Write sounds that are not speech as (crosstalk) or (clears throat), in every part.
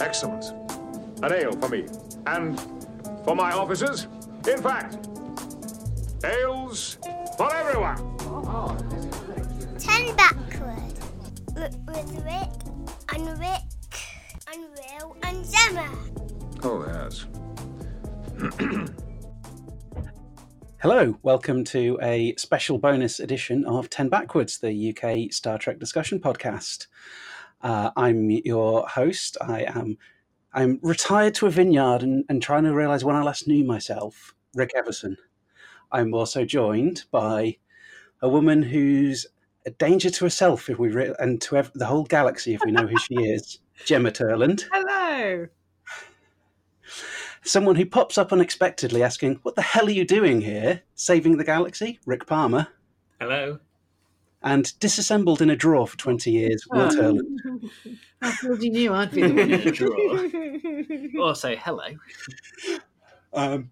Excellent. An ale for me. And for my officers. In fact, ales for everyone. Ten backward. R- with Rick and Rick and Will and Gemma. Oh, yes. (clears throat) Hello, welcome to a special bonus edition of 10 Backwards, the UK Star Trek discussion podcast. Uh, I'm your host. I am I'm retired to a vineyard and, and trying to realize when I last knew myself, Rick Everson. I'm also joined by a woman who's a danger to herself if we re- and to ev- the whole galaxy if we know who she is, (laughs) Gemma Turland. Hello. Someone who pops up unexpectedly asking, What the hell are you doing here? Saving the galaxy? Rick Palmer. Hello. And disassembled in a drawer for 20 years, Will Oh. Turland. (laughs) I thought you knew I'd be the one in (laughs) the drawer. Also, hello. Um,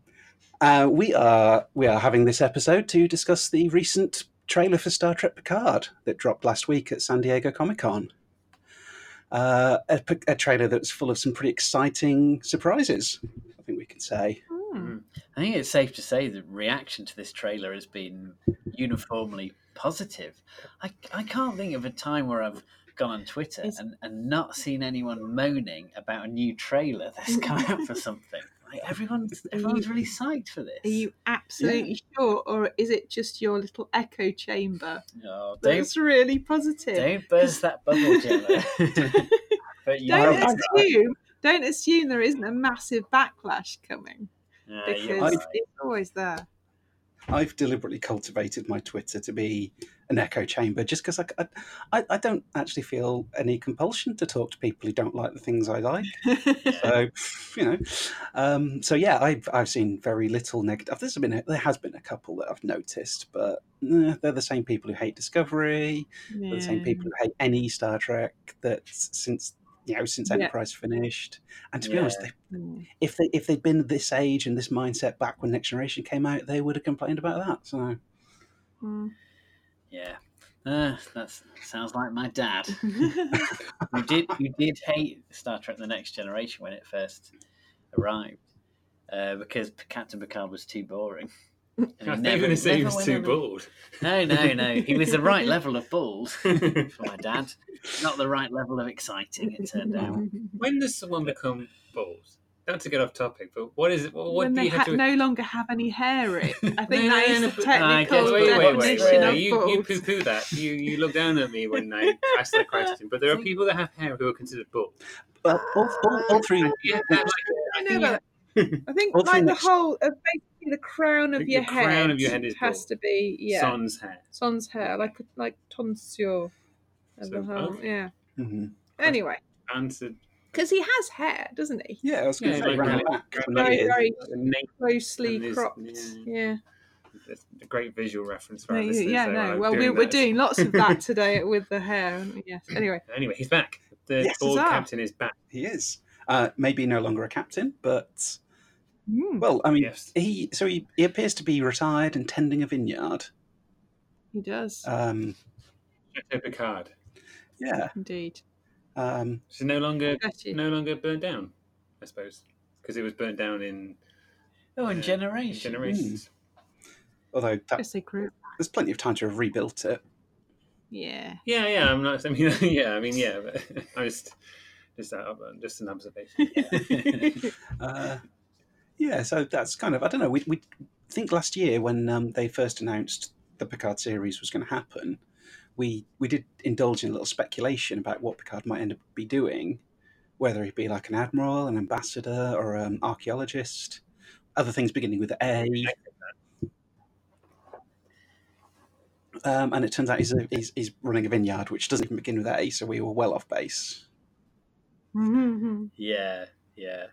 uh, we are we are having this episode to discuss the recent trailer for Star Trek Picard that dropped last week at San Diego Comic Con. Uh, a, pic- a trailer that's full of some pretty exciting surprises. I think we can say. Hmm. I think it's safe to say that reaction to this trailer has been uniformly positive. I, I can't think of a time where I've gone on Twitter It's- and, and not seen anyone moaning about a new trailer that's come out for something. Like everyone's everyone's really psyched for this. Are you absolutely sure, or is it just your little echo chamber don't that's really positive? don't burst that bubble, Gemma. (laughs) but you Don't assume. Don't assume there isn't a massive backlash coming Yeah, because right. it's always there. I've deliberately cultivated my Twitter to be an echo chamber just because I, I, I don't actually feel any compulsion to talk to people who don't like the things I like. So, (laughs) you know, um, so yeah, I've I've seen very little negative. There's been a, there has been a couple that I've noticed, but eh, they're the same people who hate Discovery, they're the same people who hate any Star Trek That since you know since Yeah. Enterprise finished. And to be honest, they, Mm. if they if they'd been this age and this mindset back when Next Generation came out, they would have complained about that. So Mm. Yeah. Uh, that sounds like my dad. (laughs) You did you did hate Star Trek: The Next Generation when it first arrived uh, because Captain Picard was too boring. And he I thought you never- were going to say he was too on bald. No, no, no. He was the right (laughs) level of balls (laughs) for my dad, not the right level of exciting. It turned out. when does someone become bald? Not to get off topic, but what is it? What, what when do they you have ha- to? no longer have any hair in. (laughs) I think No, that no, is the but- I technical guess- wait, wait, wait, wait, definition wait. of You, bald. you poo-poo that. You you look down at me when I ask that question. But there are people that have hair who are considered bald. well, all, all, all three. Yeah, like, I I know think you that. I think like the whole of basically the crown of The- your the head, crown of your head is has bald. to be yeah Son's hair. son's hair like like tonsure of So, the whole okay. yeah. Mhm. Anyway, Answered. because he has hair, doesn't he? Yeah, I was going to Yeah, say like round really- back. round from the the Very ears. very closely there's- cropped. yeah. Yeah. that's a great visual reference for No, our you- listeners. yeah, so no. I'm Well, doing we're, we're that. doing lots of that (laughs) today with the hair. aren't we? Yes. Anyway, Anyway, he's back. The Yes, bald huzzah. captain is back. He is. Uh, maybe no longer a captain, but Mm, well, I mean, Yes. he so he, he appears to be retired and tending a vineyard. he does Um, Chateau Picard. yeah, indeed. um, So no longer Bless you. no longer burned down, I suppose, because it was burned down in Oh, and uh, generation. generations. although that, Guess they grew. there's plenty of time to have rebuilt it. Yeah. Yeah, yeah. I'm not. (laughs) I mean, yeah. I mean, yeah. But (laughs) I just, just, uh, just an observation. (laughs) Uh, yeah, so that's kind of I don't know. We we think last year when um, they first announced the Picard series was going to happen, we we did indulge in a little speculation about what Picard might end up be doing, whether he'd be like an admiral, an ambassador, or an archaeologist. Other things beginning with A. Um, and it turns out he's, a, he's he's running a vineyard, which doesn't even begin with A, so we were well off base. Mhm. Yeah, yeah.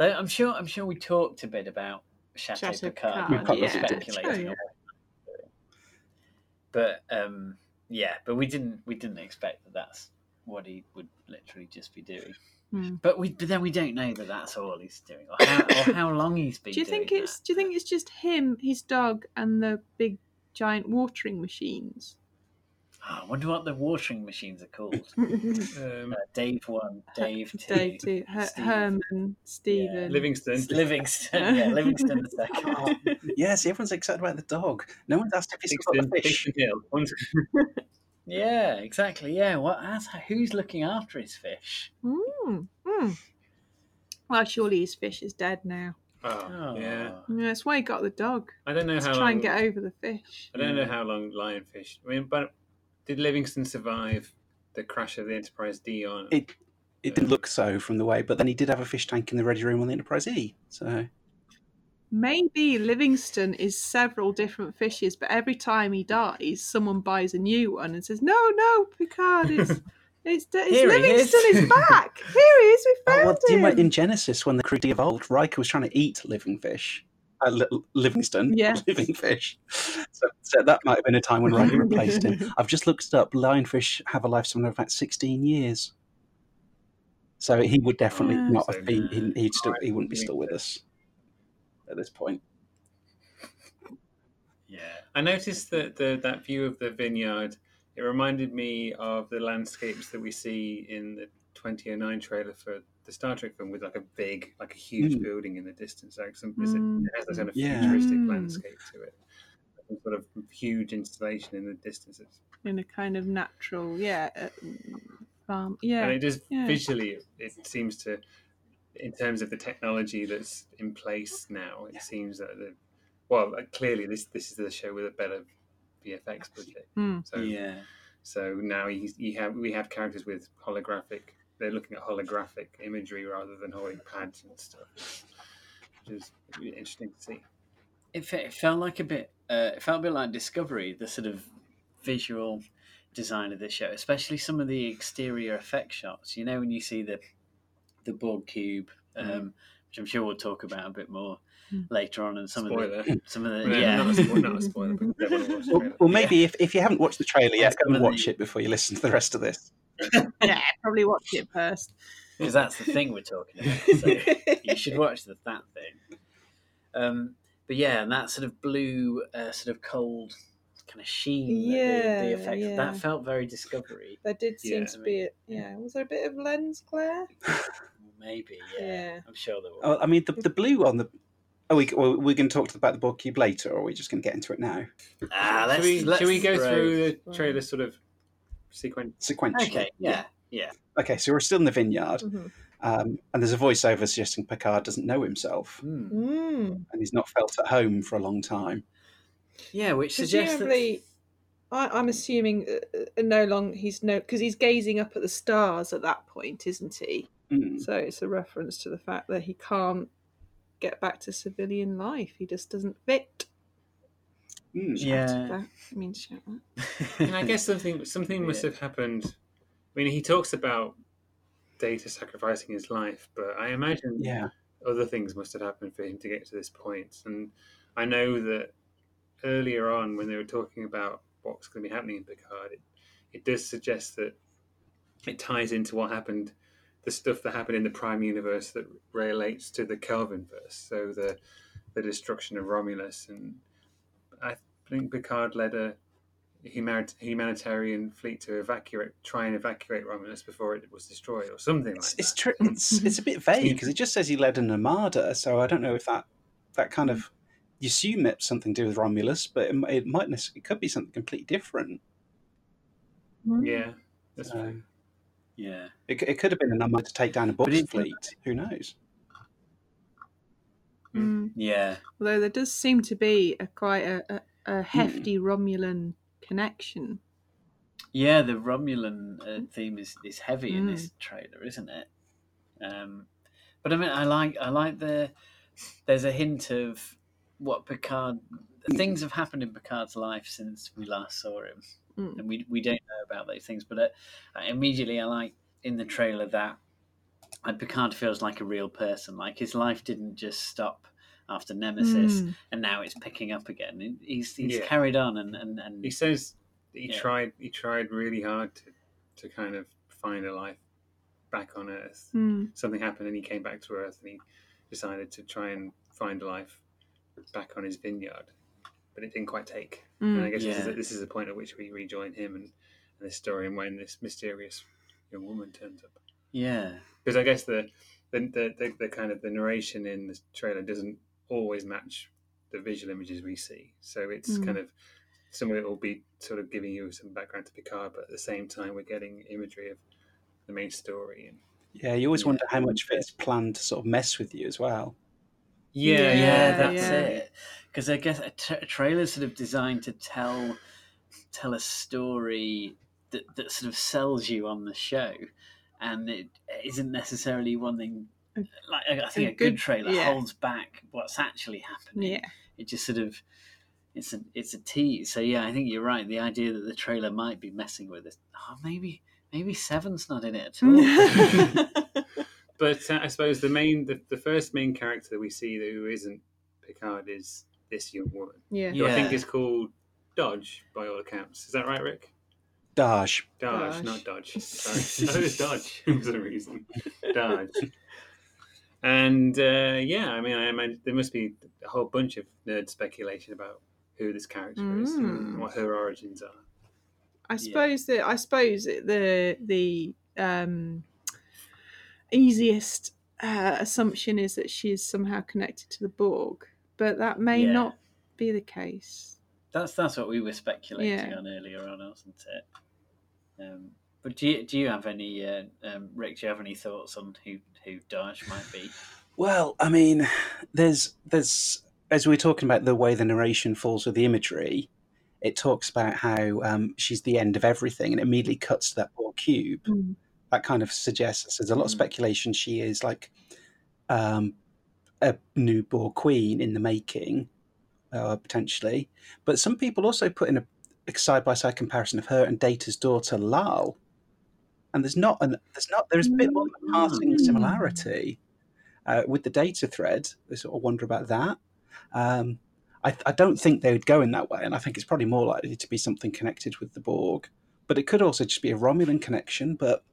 Though I'm sure. I'm sure we talked a bit about Chateau, Chateau Picard. Picard, we were yeah. speculating Sure, yeah. on what he was doing. But um, yeah, but we didn't. We didn't expect that. That's what he would literally just be doing. Hmm. But we. But then we don't know that that's all he's doing, or how, or how long he's been. Do you think doing it's that. do you think it's just him, his dog, and the big giant watering machines? Oh, I wonder what the watering machines are called. (laughs) Um, Uh, Dave one, (laughs) Dave two, Dave too. Her- Stephen. Herman, Stephen. Livingston. Livingston. Yeah, (laughs) Livingston the second. Yes, everyone's excited about the dog. No one's asked if he's got the fish. Dixon Hill. Yeah, exactly. Yeah, what? That's, who's looking after his fish? Mm, mm. Well, surely his fish is dead now. Oh, yeah. Yeah, that's why he got the dog. I don't know To how try long. and get over the fish. I don't know how long lionfish. I mean, but did Livingston survive the crash of the Enterprise D on? It it didn't look so from the way, but then he did have a fish tank in the ready room on the Enterprise E. So Maybe Livingston is several different fishes, but every time he dies, someone buys a new one and says, "No, no, Picard is." (laughs) It's, it's Here he Livingston is." is. back. Here he is. We Oh, found well, do you him. in Genesis when the crew de-evolved, Riker was trying to eat living fish. Uh, Livingston, Yes. (laughs) living fish. So, so that might have been a time when Riker replaced him. (laughs) I've just looked it up. Lionfish have a lifespan of about 16 years. So he would definitely Yeah. not So, have been. He, he'd still. He wouldn't be still with us at this point. Yeah. I noticed that the that view of the vineyard. It reminded me of the landscapes that we see in the 2009 trailer for the Star Trek film, with like a big, like a huge Mm. building in the distance. Like some, it's a- Mm. it has this kind of Yeah. futuristic Mm. landscape to it. Some sort of huge installation in the distance. In a kind of natural, yeah, uh, farm. Yeah, and it just yeah. visually it seems to in terms of the technology that's in place now it Yeah. seems that the well uh, clearly this this is the show with a better vfx budget Mm. so Yeah. so now you, you have we have characters with holographic they're looking at holographic imagery rather than holding pads and stuff which is really interesting to see It, fe- it felt like a bit. Uh, it felt a bit like Discovery, the sort of visual design of the show, especially some of the exterior effect shots. You know, when you see the the Borg cube, um, which I'm sure we'll talk about a bit more Mm. later on, and some spoiler of the some of the Well, yeah. not, a spoiler not a spoiler but watch Well, well maybe if, if you haven't watched the trailer yet, go and of the- watch it before you listen to the rest of this. (laughs) yeah, probably watch it first. because that's the thing we're talking about. (laughs) So you should watch the, that thing. Um, but yeah, and that sort of blue, uh, sort of cold kind of sheen. Yeah, the, the effect yeah. that felt very Discovery. There did seem Yeah. to be, a, yeah. Was there a bit of lens glare? Maybe, yeah. Yeah. I'm sure there was. Oh, I mean, the, the blue on the. Oh, we, well, we're going to talk about the Borg cube later, or are we just going to get into it now? Ah, should let's, we, let's should we go throw- through the trailer sort of sequence Sequentially. Okay, yeah, yeah. Okay, so we're still in the vineyard, Mhm. um, and there's a voiceover suggesting Picard doesn't know himself, Hmm. Mm. and he's not felt at home for a long time. Yeah, which suggests that I, I'm assuming uh, uh, no long he's no because he's gazing up at the stars at that point, isn't he? Mm. So it's a reference to the fact that he can't get back to civilian life. He just doesn't fit. Mm. Yeah. I mean. And I guess something something must Yeah. have happened. I mean, he talks about Data sacrificing his life, but I imagine Yeah. other things must have happened for him to get to this point. And I know that earlier on, when they were talking about what's going to be happening in Picard, it, it does suggest that it ties into what happened, the stuff that happened in the Prime Universe that relates to the Kelvin verse. So the the destruction of Romulus, and I think Picard led a humanitarian fleet to evacuate, try and evacuate Romulus before it was destroyed, or something like It's that. it's, tr- it's it's a bit (laughs) vague because it just says he led an armada, so I don't know if that that kind of you assume it's something to do with Romulus, but it, m- it might it could be something completely different. Hmm. yeah, that's So, true. yeah. it, it could have been an armada to take down a Borg fleet. Who knows? Mm. Yeah. Although there does seem to be a quite a, a, Hmm. a hefty Romulan connection. Yeah, the Romulan uh, theme is, is heavy in Mm. this trailer, isn't it? Um, but I mean, I like I like the there's a hint of what Picard things have happened in Picard's life since we last saw him, Mm. and we we don't know about those things. But uh, immediately, I like in the trailer that uh, Picard feels like a real person. Like his life didn't just stop after Nemesis, Mm. and now it's picking up again. He's he's Yeah. carried on, and and, and He says he Yeah. tried. He tried really hard to to kind of find a life back on Earth. Mm. Something happened, and he came back to Earth, and he decided to try and find a life back on his vineyard. But but it didn't quite take. And I Mm. guess this, is a, this is the point at which we rejoin him and, and this story, and when this mysterious young woman turns up. Yeah. Because I guess the the, the the the kind of the narration in the trailer doesn't always match the visual images we see. So it's Mm. kind of some of it will be sort of giving you some background to Picard, but at the same time we're getting imagery of the main story and Yeah, you always Yeah. wonder how much of it's planned to sort of mess with you as well. Yeah, Yeah, yeah, that's yeah. it. Because I guess a, tra- a trailer is sort of designed to tell tell a story that, that sort of sells you on the show, and it isn't necessarily one thing. Like I I think a, A good, good- trailer yeah. holds back what's actually happening. Yeah. It just sort of it's a it's a tease. So yeah, I think you're right. The idea that the trailer might be messing with it. Oh, maybe maybe Seven's not in it at all. (laughs) But uh, I suppose the main, the, the first main character that we see who isn't Picard is this young woman, yeah. who I think is called Dodge by all accounts. Is that right, Rick? Dahj. Dodge, Dodge. not Dodge. Sorry, I thought it was Dodge (laughs) for some reason. Dodge. And uh, yeah, I mean, I imagine there must be a whole bunch of nerd speculation about who this character is and Mm. what her origins are. I suppose that I suppose that the the um, easiest uh, assumption is that she is somehow connected to the Borg, but that may Yeah. not be the case. That's that's what we were speculating Yeah. on earlier on, wasn't it? Um, but do you, do you have any, uh, um, Rick? Do you have any thoughts on who who Dash might be? Well, I mean, there's there's as we are talking about the way the narration falls with the imagery, it talks about how um, she's the end of everything, and it immediately cuts to that Borg cube. Mm. That kind of suggests there's a lot of Mm. speculation she is like um, a new Borg queen in the making, uh, potentially. But some people also put in a side by side comparison of her and Data's daughter Lal, and there's not an there's not there's a bit more of a passing Mm. similarity uh, with the data thread. I sort of wonder about that. Um, I, I don't think they would go in that way, and I think it's probably more likely to be something connected with the Borg. But it could also just be a Romulan connection, but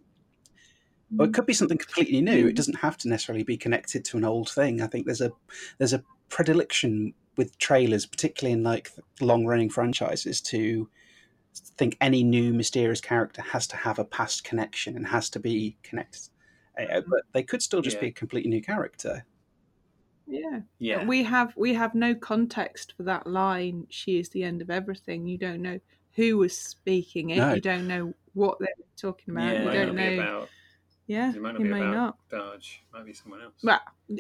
or it could be something completely new. It doesn't have to necessarily be connected to an old thing. I think there's a there's a predilection with trailers, particularly in like long running franchises, to think any new mysterious character has to have a past connection and has to be connected. Uh, but they could still just be a completely new character. Yeah. Yeah, We have we have no context for that line. She is the end of everything. You don't know who was speaking it. No. You don't know what they were talking about. Yeah. You don't know. about. Yeah, It might not you be may about not. Dodge. Might be someone else. Well,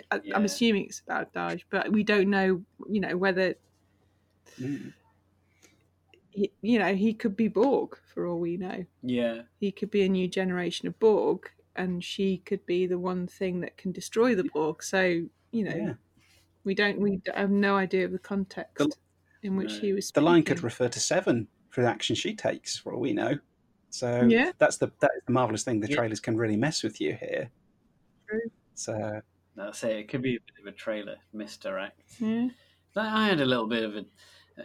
I, Yeah. I'm assuming it's about Dahj, but we don't know. You know whether Mm. he, you know he could be Borg for all we know. yeah, He could be a new generation of Borg, and she could be the one thing that can destroy the Borg. So you know, Yeah. we don't. We have no idea of the context The- in which No. he was. The line could refer to Seven for the action she takes, for all we know. So Yeah. that's the that is the marvelous thing. The Yeah. trailers can really mess with you here. True. So that's it. It could be a bit of a trailer misdirect. Yeah. I had a little bit of a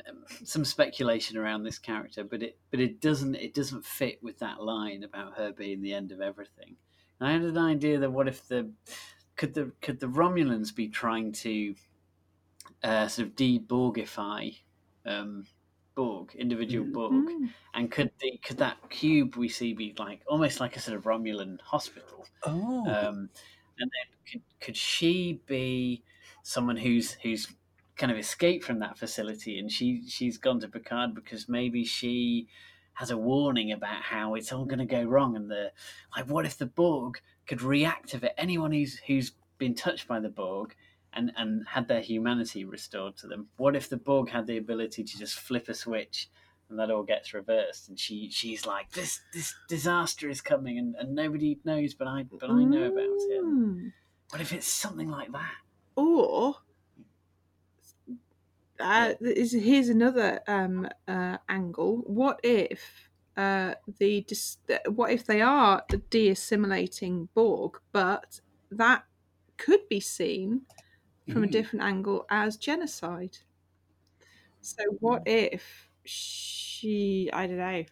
um, some speculation around this character, but it but it doesn't it doesn't fit with that line about her being the end of everything. And I had an idea that what if the could the could the Romulans be trying to uh, sort of de-Borgify um, Borg, individual Mm. Borg, Mm. and could the could that cube we see be like almost like a sort of Romulan hospital? oh, Um, and then could, could she be someone who's who's kind of escaped from that facility and she she's gone to Picard because maybe she has a warning about how it's all going to go wrong and the like what if the Borg could reactivate anyone who's who's been touched by the Borg and and had their humanity restored to them. What if the Borg had the ability to just flip a switch and that all gets reversed? And she she's like this this disaster is coming and, and nobody knows but I but I know about it. Mm. what if it's something like that? Or uh, is- here's another um, uh, angle. What if uh, the dis- what if they are de-assimilating Borg, but that could be seen from a Mm. different angle as genocide? So what if she? I don't know.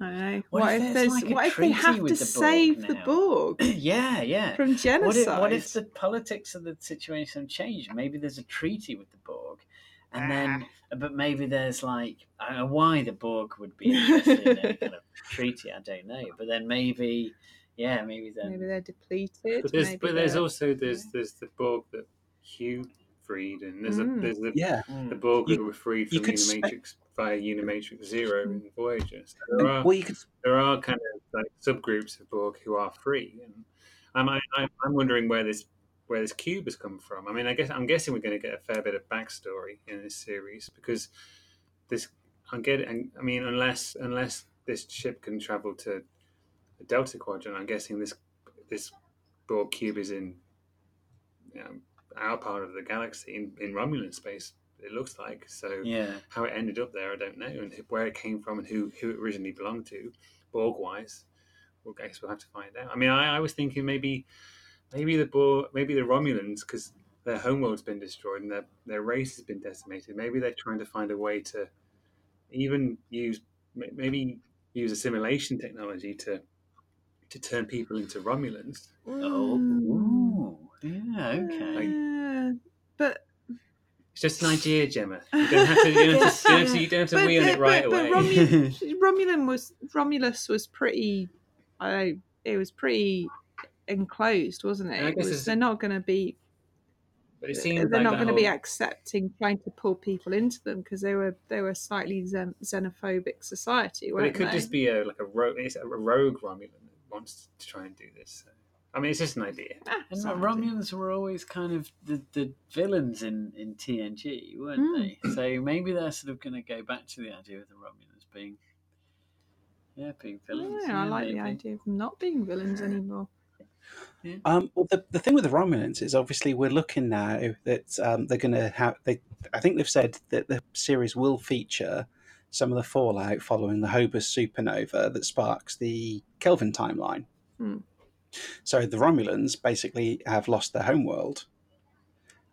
I don't know. What What, if if, there's there's? like what if they have to the Borg save the now? Borg (clears throat) yeah yeah from genocide? What if, what if the politics of the situation change? Maybe there's a treaty with the Borg, and then but maybe there's like I don't know why the Borg would be interested in a kind of (laughs) treaty. I don't know, but then maybe yeah, maybe then Maybe they're depleted. But there's maybe but there's also there's there's the Borg that Hugh freed, and there's Mm. a there's the Yeah. Mm. the Borg You- that were freed from could spe- Unimatrix via Unimatrix Zero Mm. in Voyager. So there are Well, you could there are kind of like subgroups of Borg who are free, and I'm I, I'm I'm wondering where this where this cube has come from. I mean, I guess I'm guessing we're going to get a fair bit of backstory in this series because this I'm getting. I mean, unless unless this ship can travel to the Delta Quadrant, I'm guessing this this Borg cube is in you know, our part of the galaxy in, in Romulan space. It looks like so yeah. how it ended up there, I don't know, and where it came from and who who it originally belonged to, Borg wise. Well, I guess we'll have to find out. I mean, I, I was thinking maybe maybe the Borg, maybe the Romulans, because their homeworld's been destroyed and their their race has been decimated. Maybe they're trying to find a way to even use maybe use assimilation technology to to turn people into Romulans. Oh, Mm. ooh, yeah, okay. Yeah, but It's just an idea, Gemma. You don't have to. You don't have to, you don't have to, you don't have to But- it right but away. Romulan, (laughs) (laughs) Romulan was Romulus was pretty. I it was pretty enclosed, wasn't it? It was- they're not going to be. but it They're seems not going to be accepting trying to pull people into them because they were they were slightly xenophobic society, But it could they? just be a like a rogue, it's a rogue Romulan that wants to try and do this. So. I mean, it's just an idea. Ah, And the. Romulans were always kind of the, the villains in, in TNG, weren't Mm. they? So maybe they're sort of going to go back to the idea of the Romulans being, yeah, being villains. Yeah, I like the idea of them not being villains anymore. Um, well, the, the thing with the Romulans is obviously we're looking now that um, they're going to have. They, I think they've said that the series will feature some of the fallout following the Hobus supernova that sparks the Kelvin timeline. Hmm. So the Romulans basically have lost their homeworld.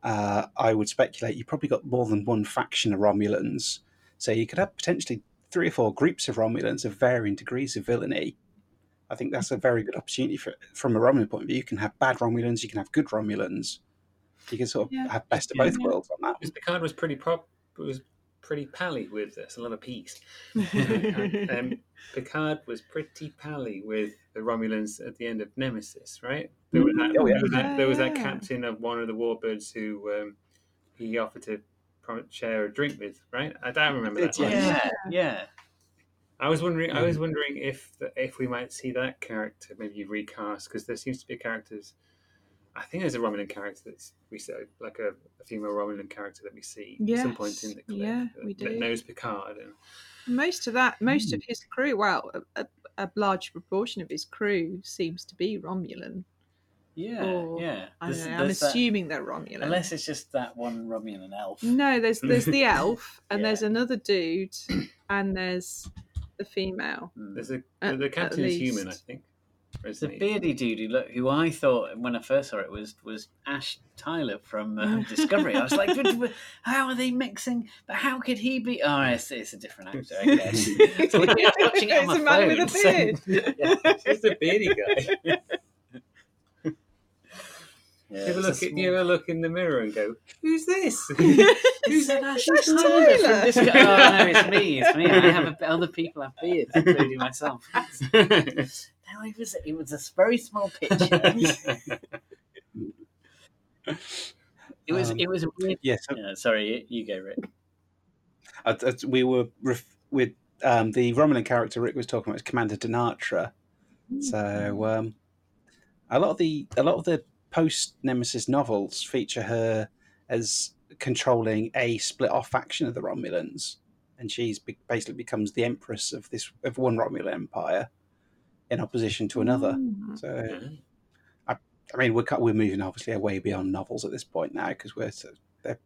Uh, I would speculate you probably got more than one faction of Romulans, so you could have potentially three or four groups of Romulans of varying degrees of villainy. I think that's a very good opportunity for, from a Romulan point of view. You can have bad Romulans, you can have good Romulans. You can sort of Yeah. have best of Yeah. both worlds on that. Because Picard was pretty prop, was pretty pally with this. A lot of peace. (laughs) um, Picard was pretty pally with the Romulans at the end of Nemesis, right? There was that, Oh, yeah. there was that, there was that captain of one of the warbirds who um, he offered to share a drink with, right? I don't remember that. Yeah. one. Yeah, yeah. I was wondering. I was wondering if the, if we might see that character maybe recast because there seems to be characters. I think there's a Romulan character that's we say like a, a female Romulan character that we see at some point in the clip yeah, that, we that knows Picard and most of that, most Hmm. of his crew, well, a, a, a large proportion of his crew seems to be Romulan. Yeah, Or- yeah. I There's- don't know, I'm there's that- assuming they're Romulan. unless it's just that one Romulan elf. No, there's there's the (laughs) elf, and Yeah. there's another dude, and there's the female. Mm. there's a the captain is human, I think. Or The beardy dude who, look, who I thought when I first saw it was was Ash Tyler from um, (laughs) Discovery. I was like, "But- but how are they mixing? But how could he be? Oh, it's, it's a different actor. I guess. (laughs) So was watching it on It's my a man with phone, a so- beard. (laughs) yeah, Just a beardy guy. yeah, you, ever it's a look at, small- you ever look in the mirror and go, "Who's this?" Who's that Ash Tyler Discovery? Oh no, it's me. It's me. I have a, other people have beards, including myself. No, it was it was a very small picture. (laughs) It was Um, it was a weird. Yes, Yeah, sorry, you go, Rick. I- I- we were ref- with um, the Romulan character Rick was talking about is Commander Donatra. So um, a lot of the a lot of the post Nemesis novels feature her as controlling a split off faction of the Romulans, and she's be- basically becomes the empress of this of one Romulan empire in opposition to another. Mm. So I mean, we're we're moving obviously away beyond novels at this point now because we're so, they're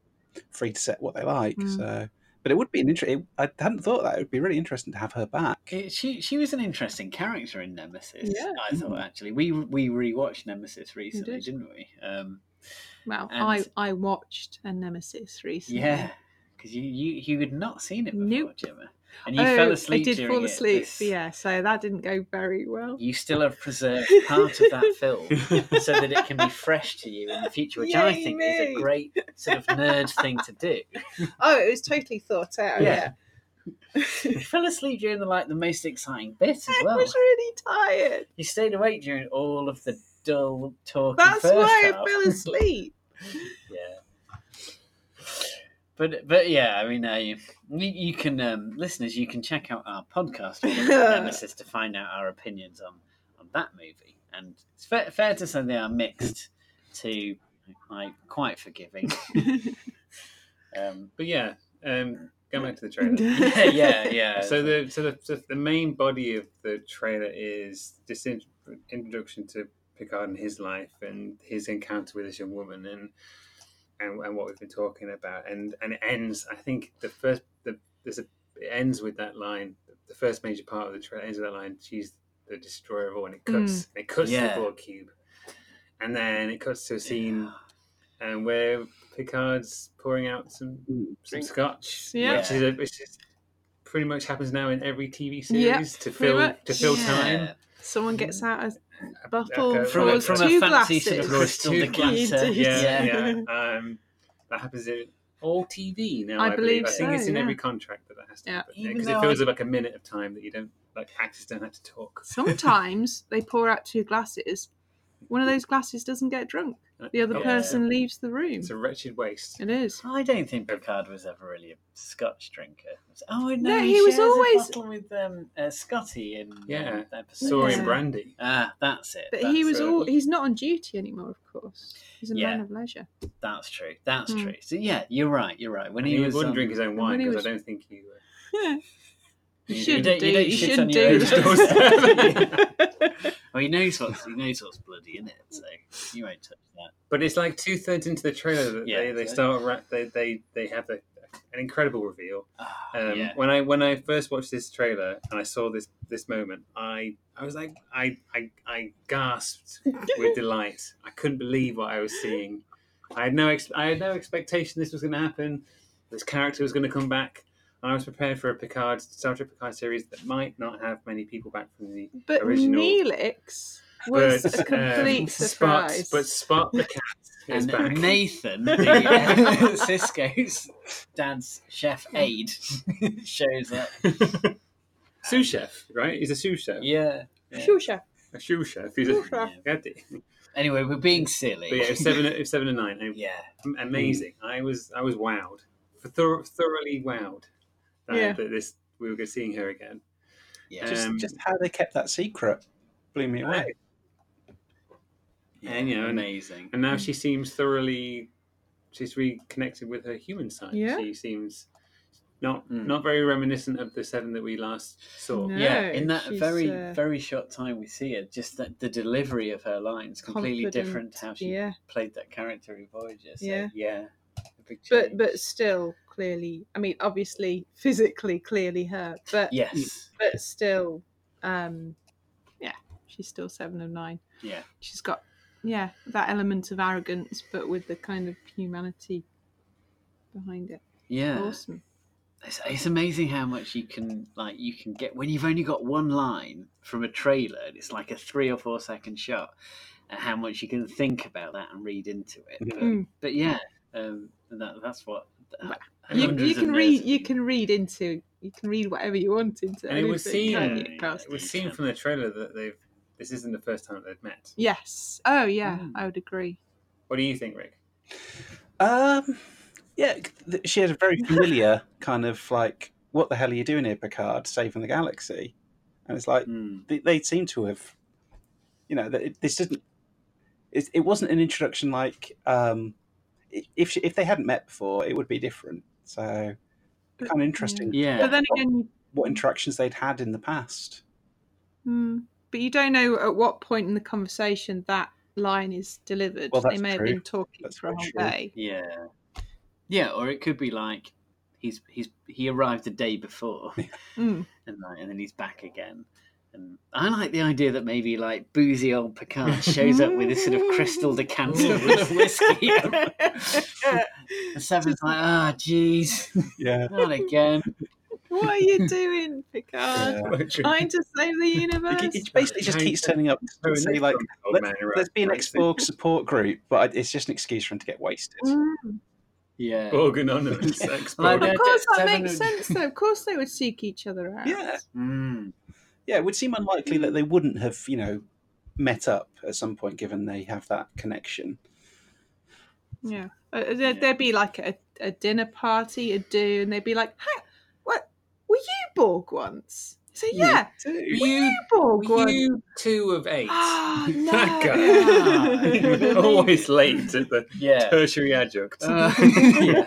free to set what they like. Mm. So, but it would be an interesting. I hadn't thought that it would be really interesting to have her back. It- she she was an interesting character in Nemesis. Yeah. I thought actually we we rewatched Nemesis recently, did. didn't we? Um, Well, And- I I watched a Nemesis recently. yeah, because you, you you had not seen it before, Nope. Gemma. And you oh, fell asleep. I did during fall it. asleep. This- Yeah, so that didn't go very well. You still have preserved (laughs) part of that film (laughs) so that it can be fresh to you in the future, which I Yay think is a great sort of nerd thing to do. (laughs) Oh, it was totally thought out. Yeah. Yeah, You fell asleep during the like the most exciting bit as I well. I was really tired. You stayed awake during all of the dull talking That's why half. I fell asleep. yeah. But but yeah, I mean, uh, you, you can um, listeners, you can check out our podcast on (laughs) Nemesis to find out our opinions on on that movie, and it's fair, fair to say they are mixed to like quite forgiving. (laughs) um, But yeah, um, going back to the trailer. (laughs) yeah, yeah, yeah. So the so the, so the main body of the trailer is this in, introduction to Picard and his life and his encounter with this young woman and and, and what we've been talking about and and it ends. I think the first the there's a it ends with that line. The first major part of the trailer ends with that line. She's the destroyer of all, and it cuts mm. it cuts Yeah. to the Borg cube, and then it cuts to a scene and where Picard's pouring out some some scotch, Yeah. which is a, which is pretty much happens now in every TV series Yeah, to fill to fill Yeah. time. Someone gets mm-hmm. out a A- bottle, a- From a, from two a fancy glasses. sort of crystal two decanter. Yeah, yeah. (laughs) yeah. Um, that happens in all TV now. I I, believe. believe I think so, it's in yeah. every contract that that has to Yeah. happen because though it feels I- like a minute of time that you don't like actors don't have to talk. Sometimes they pour out two glasses. One of (laughs) those glasses doesn't get drunk. The other person leaves the room. It's a wretched waste. It is. I don't think Picard was ever really a Scotch drinker. Oh no, No, he, he was shares a always- bottle with um, uh, Scotty in Yeah. um, episode. Saurian Yeah. brandy. Ah, that's it. But that's he was it. all. He's not on duty anymore, of course. He's a Yeah. man of leisure. That's true. That's Hmm. true. So yeah, you're right. You're right. When And he, he, was wouldn't um, drink his own wine because was- I don't think he. Uh, you You- you shouldn't don't- do. you don't You shit shouldn't on your own do. (laughs) Well, he knows what's he knows what's bloody in it, so you won't touch that. But it's like two thirds into the trailer that Yeah, they, they start ra- they they they have a, an incredible reveal. Ah, Um, yeah. When I when I first watched this trailer and I saw this this moment, I I was like I I, I gasped with (laughs) delight. I couldn't believe what I was seeing. I had no ex- I had no expectation this was going to happen. This character was going to come back. I was prepared for a Picard Star Trek Picard series that might not have many people back from the But original. Neelix was but, a complete um, surprise. Spot, but Spot the cat is and back. Nathan, the, (laughs) uh, (laughs) Sisko's dad's chef aide, (laughs) shows up. sous chef, right? He's a sous chef. Yeah. yeah. Sure, chef. A sous chef. He's a Sous chef. Gaddy. Anyway, we're being silly. But yeah, seven. It's seven and nine. yeah. Amazing. I was. I was wowed. Thor- thoroughly wowed. That, Yeah. that this we were seeing her again. Yeah. Just, Um, just how they kept that secret blew me away. yeah. and, you know, amazing. And now she seems thoroughly. She's reconnected with her human side. Yeah. She seems not Mm. not very reminiscent of the seven that we last saw. No. yeah, in that very uh, very short time we see her, just that the delivery of her lines completely Confident, different to how she Yeah, played that character in Voyager. So, Yeah. yeah, but but still clearly. I mean, obviously, physically, clearly hurt But yes, but still, um, yeah, she's still seven of nine. yeah, She's got yeah that element of arrogance, but with the kind of humanity behind it. yeah. Awesome. It's, it's amazing how much you can like you can get when you've only got one line from a trailer. and It's like a three or four second shot, and how much you can think about that and read into it. But, Mm. but yeah, um, that, that's what. You, you can read. You can read into. You can read whatever you want into. And it was seen. can't Yeah, you, Carl? It was seen from the trailer that they've. This isn't the first time they've met. Yes. Oh yeah, Mm. I would agree. What do you think, Rick? Um, yeah, she has a very familiar kind of like, "What the hell are you doing here, Picard? Saving the galaxy?" And it's like Mm. they, they seem to have, you know, that this didn't. It, it wasn't an introduction like um, if she, if they hadn't met before, it would be different. So, But- kind of interesting Yeah, But then again, what interactions they'd had in the past. mm, but you don't know at what point in the conversation that line is delivered. Well, they may true. have been talking That's for a whole true. day. Yeah, yeah, or it could be like he's he's he arrived the day before, Mm. and like, and then he's back again. And I like the idea that maybe like boozy old Picard shows up with this sort of crystal (laughs) decanter full of whiskey, and Seven's like, ah, jeez, Yeah, not again. what are you doing, Picard? Yeah. Trying to save the universe? it basically just keeps turning up Oh, to say like, let, man who let's be an writes X-Borg support group, but it's just an excuse for him to get wasted. Mm. Yeah. Borg Anonymous. Yeah. (laughs) X-Borg. Like, Of course, that makes sense, though. Of course, they would seek each other out. Yeah, Mm. Yeah. It would seem unlikely that they wouldn't have, you know, met up at some point, given they have that connection. Yeah. Uh, there'd, there'd be like a, a dinner party, a do, and they'd be like, hey, what? Were you Borg once? So, yeah, too. were you Borg Were once? you two of eight? Ah, (laughs) no. that guy. (laughs) Always late at the Yeah. tertiary adjunct. Uh, (laughs) yeah.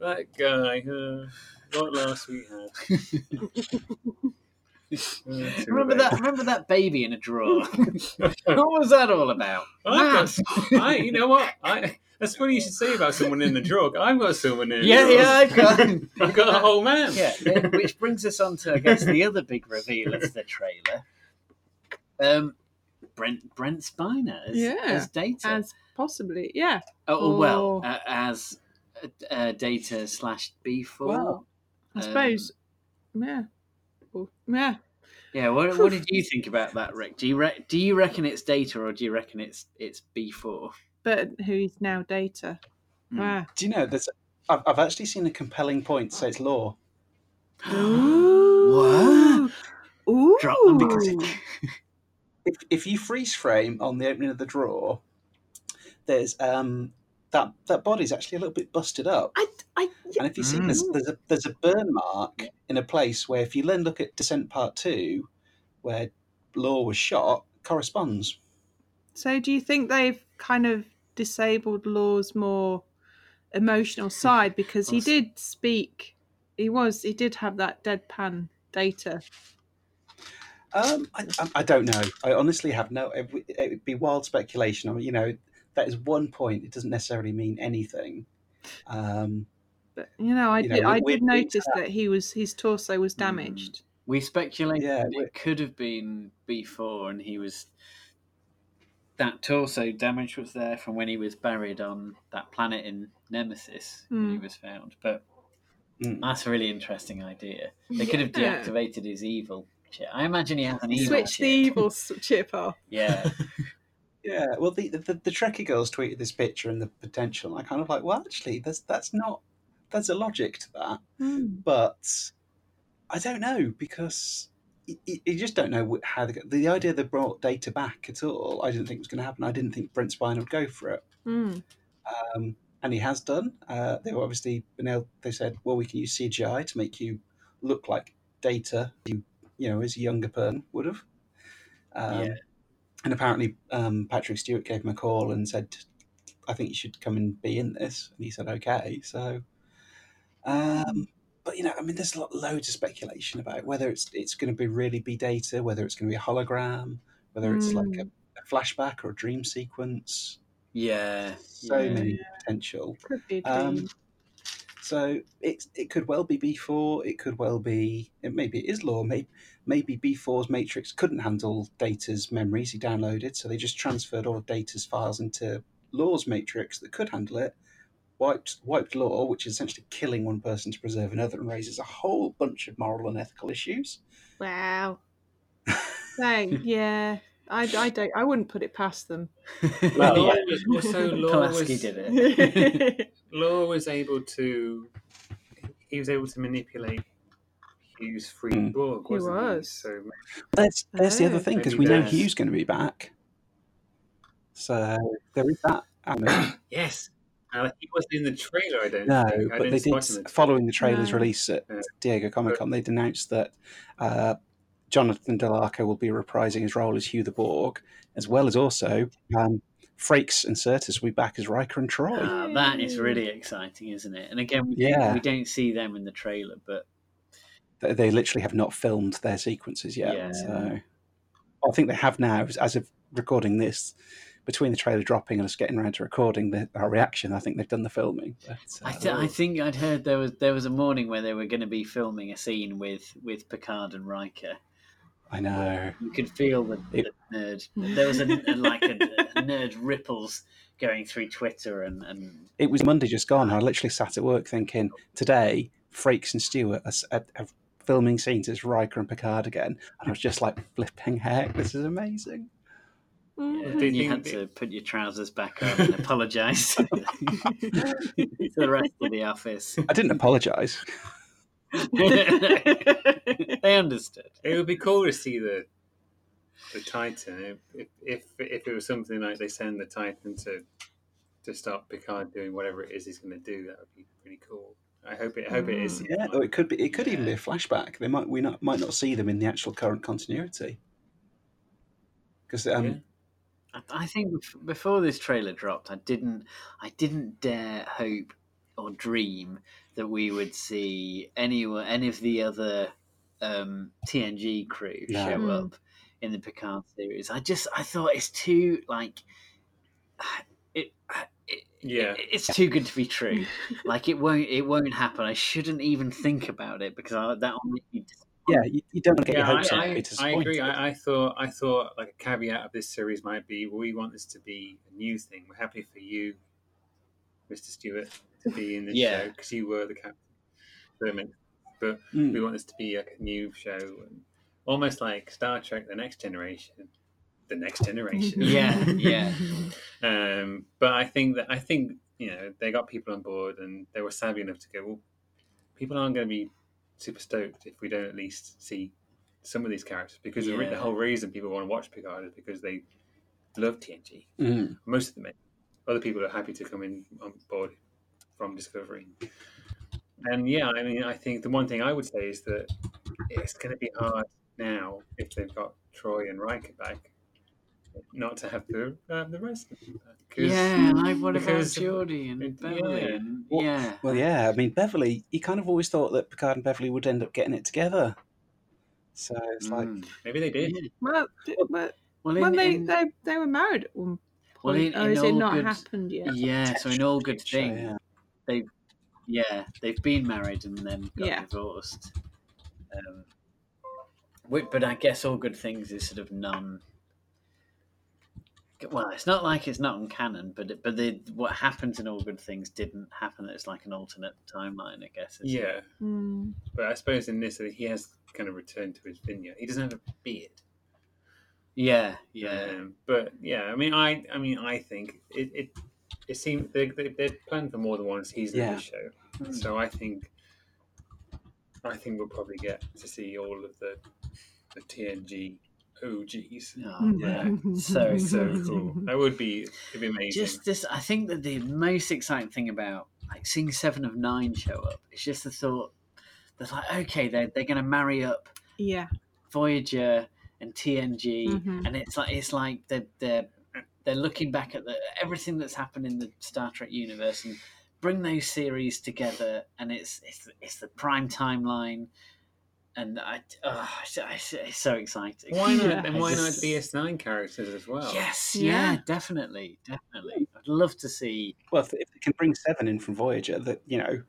that guy. Uh, what last we had. Two Remember that? Remember that baby in a drawer? (laughs) what was that all about? I got, I, you know what? I, that's funny you should say about someone in the drug. I've got someone in. Yeah, the yeah. I've got. (laughs) I've got a whole man. Yeah, which brings us on to I guess the other big reveal of the trailer. Um, Brent Brent Spiner as, Yeah. as Data. As possibly, yeah. oh well, uh, as uh, uh, Data slash B four. Well, I Um, suppose. Yeah. Well, yeah. Yeah, what, what did you think about that, Rick? Do you re- do you reckon it's Data or do you reckon it's it's B four? But who's now Data? Ah. Do you know there's? I've, I've actually seen a compelling point. So it's Lore (gasps) Ooh. Ooh. Drop them because (laughs) if if you freeze frame on the opening of the drawer, there's um that that body's actually a little bit busted up. I, I, And if you see, there's, there's a there's a burn mark in a place where, if you then look at Descent Part Two, where Lore was shot, corresponds. so do you think they've kind of disabled Lore's more emotional side because he did speak. He was. He did have that deadpan data. Um, I, I, I don't know. I honestly have no. It would, it would be wild speculation. I mean, you know, that is one point. It doesn't necessarily mean anything. Um, But you know, I You did. we- I we- did we- notice that he was. His torso was Mm. damaged. We speculated Yeah, that it could have been B four, and he was that torso damage was there from when he was buried on that planet in Nemesis when he Hmm. was found. But Mm. that's a really interesting idea. They could have deactivated his evil chip. I imagine he has an evil Switch chip. the evil chip off. Yeah, (laughs) yeah. Well, the, the the Trekkie girls tweeted this picture and the potential. And I kind of like, well, actually, there's that's not. There's a logic to that. Hmm. but I don't know because you, you- just don't know how they, the idea they brought data back at all. I didn't think it was going to happen. I didn't think Brent Spiner would go for it, Hmm. um, and he has done. Uh, they've obviously been able. They said, well, we can use CGI to make you look like data. You you know, as a younger person would have. Um, Yeah. And apparently, um, Patrick Stewart gave him a call and said, "I think you should come and be in this." And he said, "Okay." So, um, but you know, I mean, there's a lot, loads of speculation about whether it's it's going to be really be data, whether it's going to be a hologram, whether it's like a, a flashback or a dream sequence. yeah, So yeah. many potential. Could be. Um, so it it could well be B four. It could well be. It maybe it is Lore. Maybe maybe B 4s Matrix couldn't handle Data's memories he downloaded, so they just transferred all of Data's files into Lore's Matrix that could handle it. Wiped wiped Lore, which is essentially killing one person to preserve another, and raises a whole bunch of moral and ethical issues. wow. (laughs) So yeah, I, I don't. I wouldn't put it past them. (laughs) Well, (laughs) Lore yeah. was also Lore was, did it. Lore was able to. He was able to manipulate Hugh's free Mm. Borg, He wasn't was. So That's that's the Oh. other thing because we know there's- Hugh's going to be back. So there is that. element. (coughs) yes, uh, he wasn't in the trailer. I don't. No, think. But they did the following the trailer's No. release at Yeah. Diego Comic Con. They'd announced that uh, Jonathan Del Arco will be reprising his role as Hugh the Borg, as well as also um, Frakes and Sirtis will be back as Riker and Troi. Ah, that is really exciting, isn't it? And again, we, Yeah. don't, we don't see them in the trailer, but They- they literally have not filmed their sequences yet. Yeah. So I think they have now, as- of recording this. Between the trailer dropping and us getting around to recording the, our reaction, I think they've done the filming. But, uh, I, th- I think I'd heard there was there was a morning where they were going to be filming a scene with with Picard and Riker. I know. You could feel the, It- the nerd. There was a, a- like a, a nerd ripples going through Twitter and, and It was Monday just gone. I literally sat at work thinking, today, Frakes and Stewart are filming scenes as Riker and Picard again, and I was just like flipping heck, this is amazing. Yeah, Do you you had to put your trousers back up and apologise (laughs) to the rest of the office. (laughs) I didn't apologise. (laughs) they understood. It would be cool to see the the Titan if if if it was something like they send the Titan to to stop Picard doing whatever it is he's going to do. That would be pretty cool. I hope it. I hope it is. Mm. Yeah, or it could be. It could even be a flashback. They might we not might not see them in the actual current continuity because um, Yeah. I- I think before this trailer dropped, I didn't, I didn't dare hope or dream that we would see any any of the other um, TNG crew No. show Mm. up in the Picard series. I just, I thought it's too like (sighs) it. It Yeah. it- it's too good to be true. (laughs) like it won't, it won't happen. I shouldn't even think about it because I, that will make yeah, you, you don't want to get Yeah, your hopes I, up. I, I agree. I, I thought I thought like a caveat of this series might be well, we want this to be a new thing. We're happy for you, Mr. Stewart, to be in this Yeah. show because you were the captain. So it meant- But Mm. we want this to be like a new show, and almost like Star Trek: The Next Generation. The Next Generation. (laughs) Yeah, yeah. (laughs) Um, but I think that I think you know they got people on board and they were savvy enough to go. Well, people aren't going to be super stoked if we don't at least see some of these characters because the, the whole reason people want to watch Picard is because they love TNG. Mm. Most of them, may. other people are happy to come in on board from Discovery. And yeah, I mean, I think the one thing I would say is that it's going to be hard now if they've got Troi and Riker back, not to have the uh, the rest of them. Yeah, like what about because- Geordi and it- Beverly? yeah. Well- yeah. Well, yeah. I mean, Beverly. You kind of always thought that Picard and Beverly would end up getting it together. So it's like, Mm. Maybe they did. Yeah. Well, d- but Well, when in, they, in- they they were married at one point, Well, in- or in is it not good- happened yet? yeah, so in all good show, thing, yeah. yeah, they've been married and then got Yeah. divorced. Um, but I guess all good things is sort of non. Well, it's not like it's not in canon, but it, but the, what happens in all good things didn't happen. It's like an alternate timeline, I guess. isn't it? Yeah, Mm. but I suppose in this he has kind of returned to his vineyard. He doesn't have a beard. yeah, yeah. Um, but yeah, I mean, I, I mean, I think it, it, it seems they, they, they're planned for more than one season Yeah. of the show. So I think, I think we'll probably get to see all of the, the TNG OGs. Oh, yeah. So, So (laughs) cool. That would be, it'd be amazing. just this i think that the most exciting thing about like seeing seven of nine show up is just the thought that like okay they're, they're going to marry up Yeah. voyager and tng Mhm. and it's like it's like they're, they're they're looking back at the everything that's happened in the star trek universe and bring those series together and it's it's, it's the prime timeline and i oh, it's, it's, it's so exciting why not? Yeah. And I why not just- DS9 characters as well? yes Yeah. yeah definitely definitely i'd love to see well, if, if they can bring seven in from Voyager, that you know,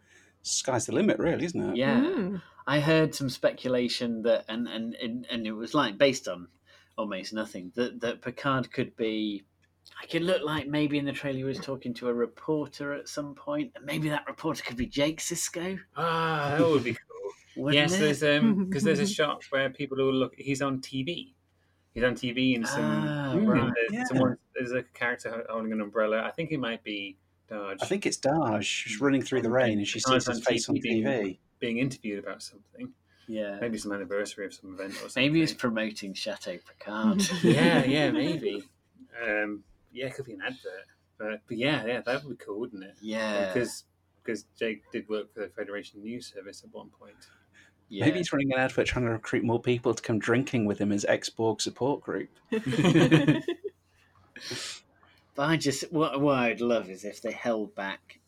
sky's the limit, really, isn't it? yeah Mm. I heard some speculation that, and and and, and it was like based on almost nothing that that Picard could be. I could look like maybe in the trailer he was talking to a reporter at some point, and maybe that reporter could be Jake Sisko. Ah, that would be cool. (laughs) wouldn't yes, it? there's um because there's a (laughs) shot where people will look. He's on TV. He's on TV and some. Ah, right. there's, yeah. someone, there's a character holding an umbrella. I think it might be Dahj. I think it's Dahj. She's running through the rain and she Picard's sees his on face on TV. TV. being interviewed about something. yeah. Maybe some anniversary of some event or something. Maybe he's promoting Chateau Picard. (laughs) (laughs) yeah, yeah, maybe. Um, yeah, it could be an advert. But, but yeah, yeah, that would be cool, wouldn't it? yeah, Because because Jake did work for the Federation News Service at one point. Yeah. Maybe he's running an advert trying to recruit more people to come drinking with him as ex Borg support group. (laughs) But I just what what I'd love is if they held back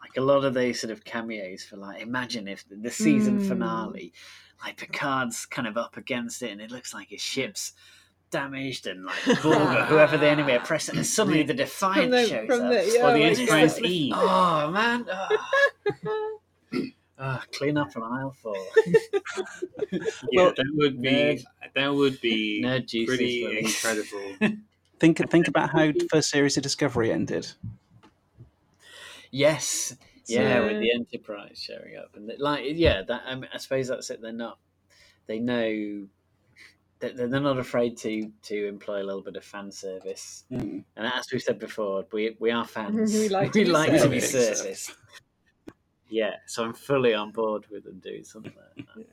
like a lot of those sort of cameos for like imagine if the season Mm. finale, like Picard's kind of up against it and it looks like his ship's damaged and like (laughs) Borg or whoever the enemy are pressing and suddenly the Defiant From the- shows from up. the- yeah, or the Enterprise E. (laughs) Oh man. Oh. Oh, clean up an aisle for. (laughs) Yeah, Well, that would be nerd- that would be Nerd juices pretty incredible. (laughs) Think think about how the first series of Discovery ended. Yes, Yeah, uh, with the Enterprise showing up, and like, yeah, that I, mean, I suppose that's it. They're not. They know that they're they're not afraid to to employ a little bit of fan service. Mm. And as we've said before, we we are fans. (laughs) We like to be to be serviced. Yeah, so I'm fully on board with them doing something like that.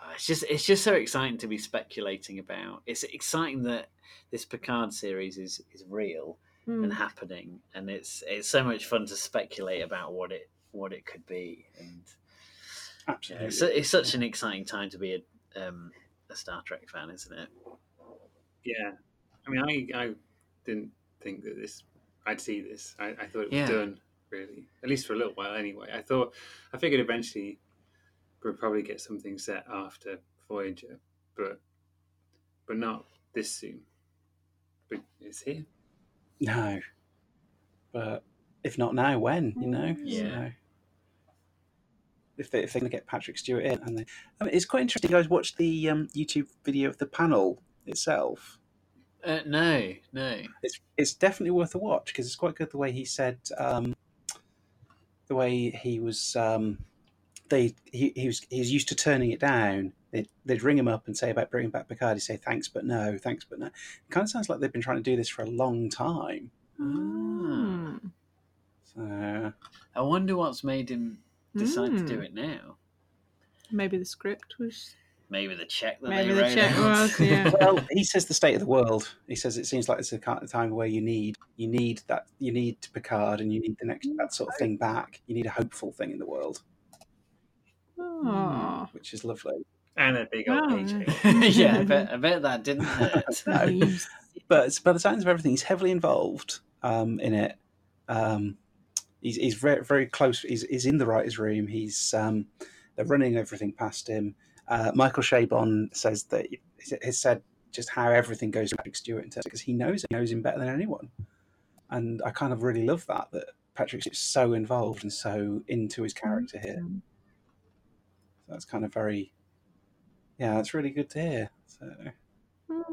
Oh, It's just it's just so exciting to be speculating about. It's exciting that this Picard series is is real mm. and happening, and it's it's so much fun to speculate about what it what it could be. And yeah, Absolutely. it's, it's such an exciting time to be a um, a Star Trek fan, isn't it? Yeah, I mean, I I didn't think that this I'd see this. I, I thought it was Yeah. done really, at least for a little while anyway. I thought I figured eventually we'd probably get something set after Voyager, but but not this soon. But it's here. No. But if not now, when? You know? Yeah. So, if, they, if they're going to get Patrick Stewart in. And they, I mean, it's quite interesting. You guys watched the um, YouTube video of the panel itself. Uh, no, no. It's, it's definitely worth a watch because it's quite good the way he said, um, the way he was. Um, they he, he was he was used to turning it down. They'd, they'd ring him up and say about bringing back Picard. He'd say thanks, but no, thanks, but no. It kind of sounds like they've been trying to do this for a long time. Mm. So I wonder what's made him decide to do Mm. it now. Maybe the script was. Maybe the check that Maybe they the wrote check was, (laughs) yeah. well, he says the state of the world. He says it seems like it's a kind of time where you need you need that you need Picard and you need the next that sort of thing back. You need a hopeful thing in the world, Oh. which is lovely. And a big old Wow. paycheck. (laughs) yeah, I bet, I bet that didn't (laughs) hurt. No. But by the sounds of everything, he's heavily involved um, in it. Um, he's he's very very close. He's, he's in the writers' room. He's um, they're running everything past him. Uh, Michael Chabon says that has said just how everything goes to Patrick Stewart in terms because he knows he knows him better than anyone, and I kind of really love that that Patrick Stewart's so involved and so into his character here. So that's kind of very, yeah, that's really good to hear. So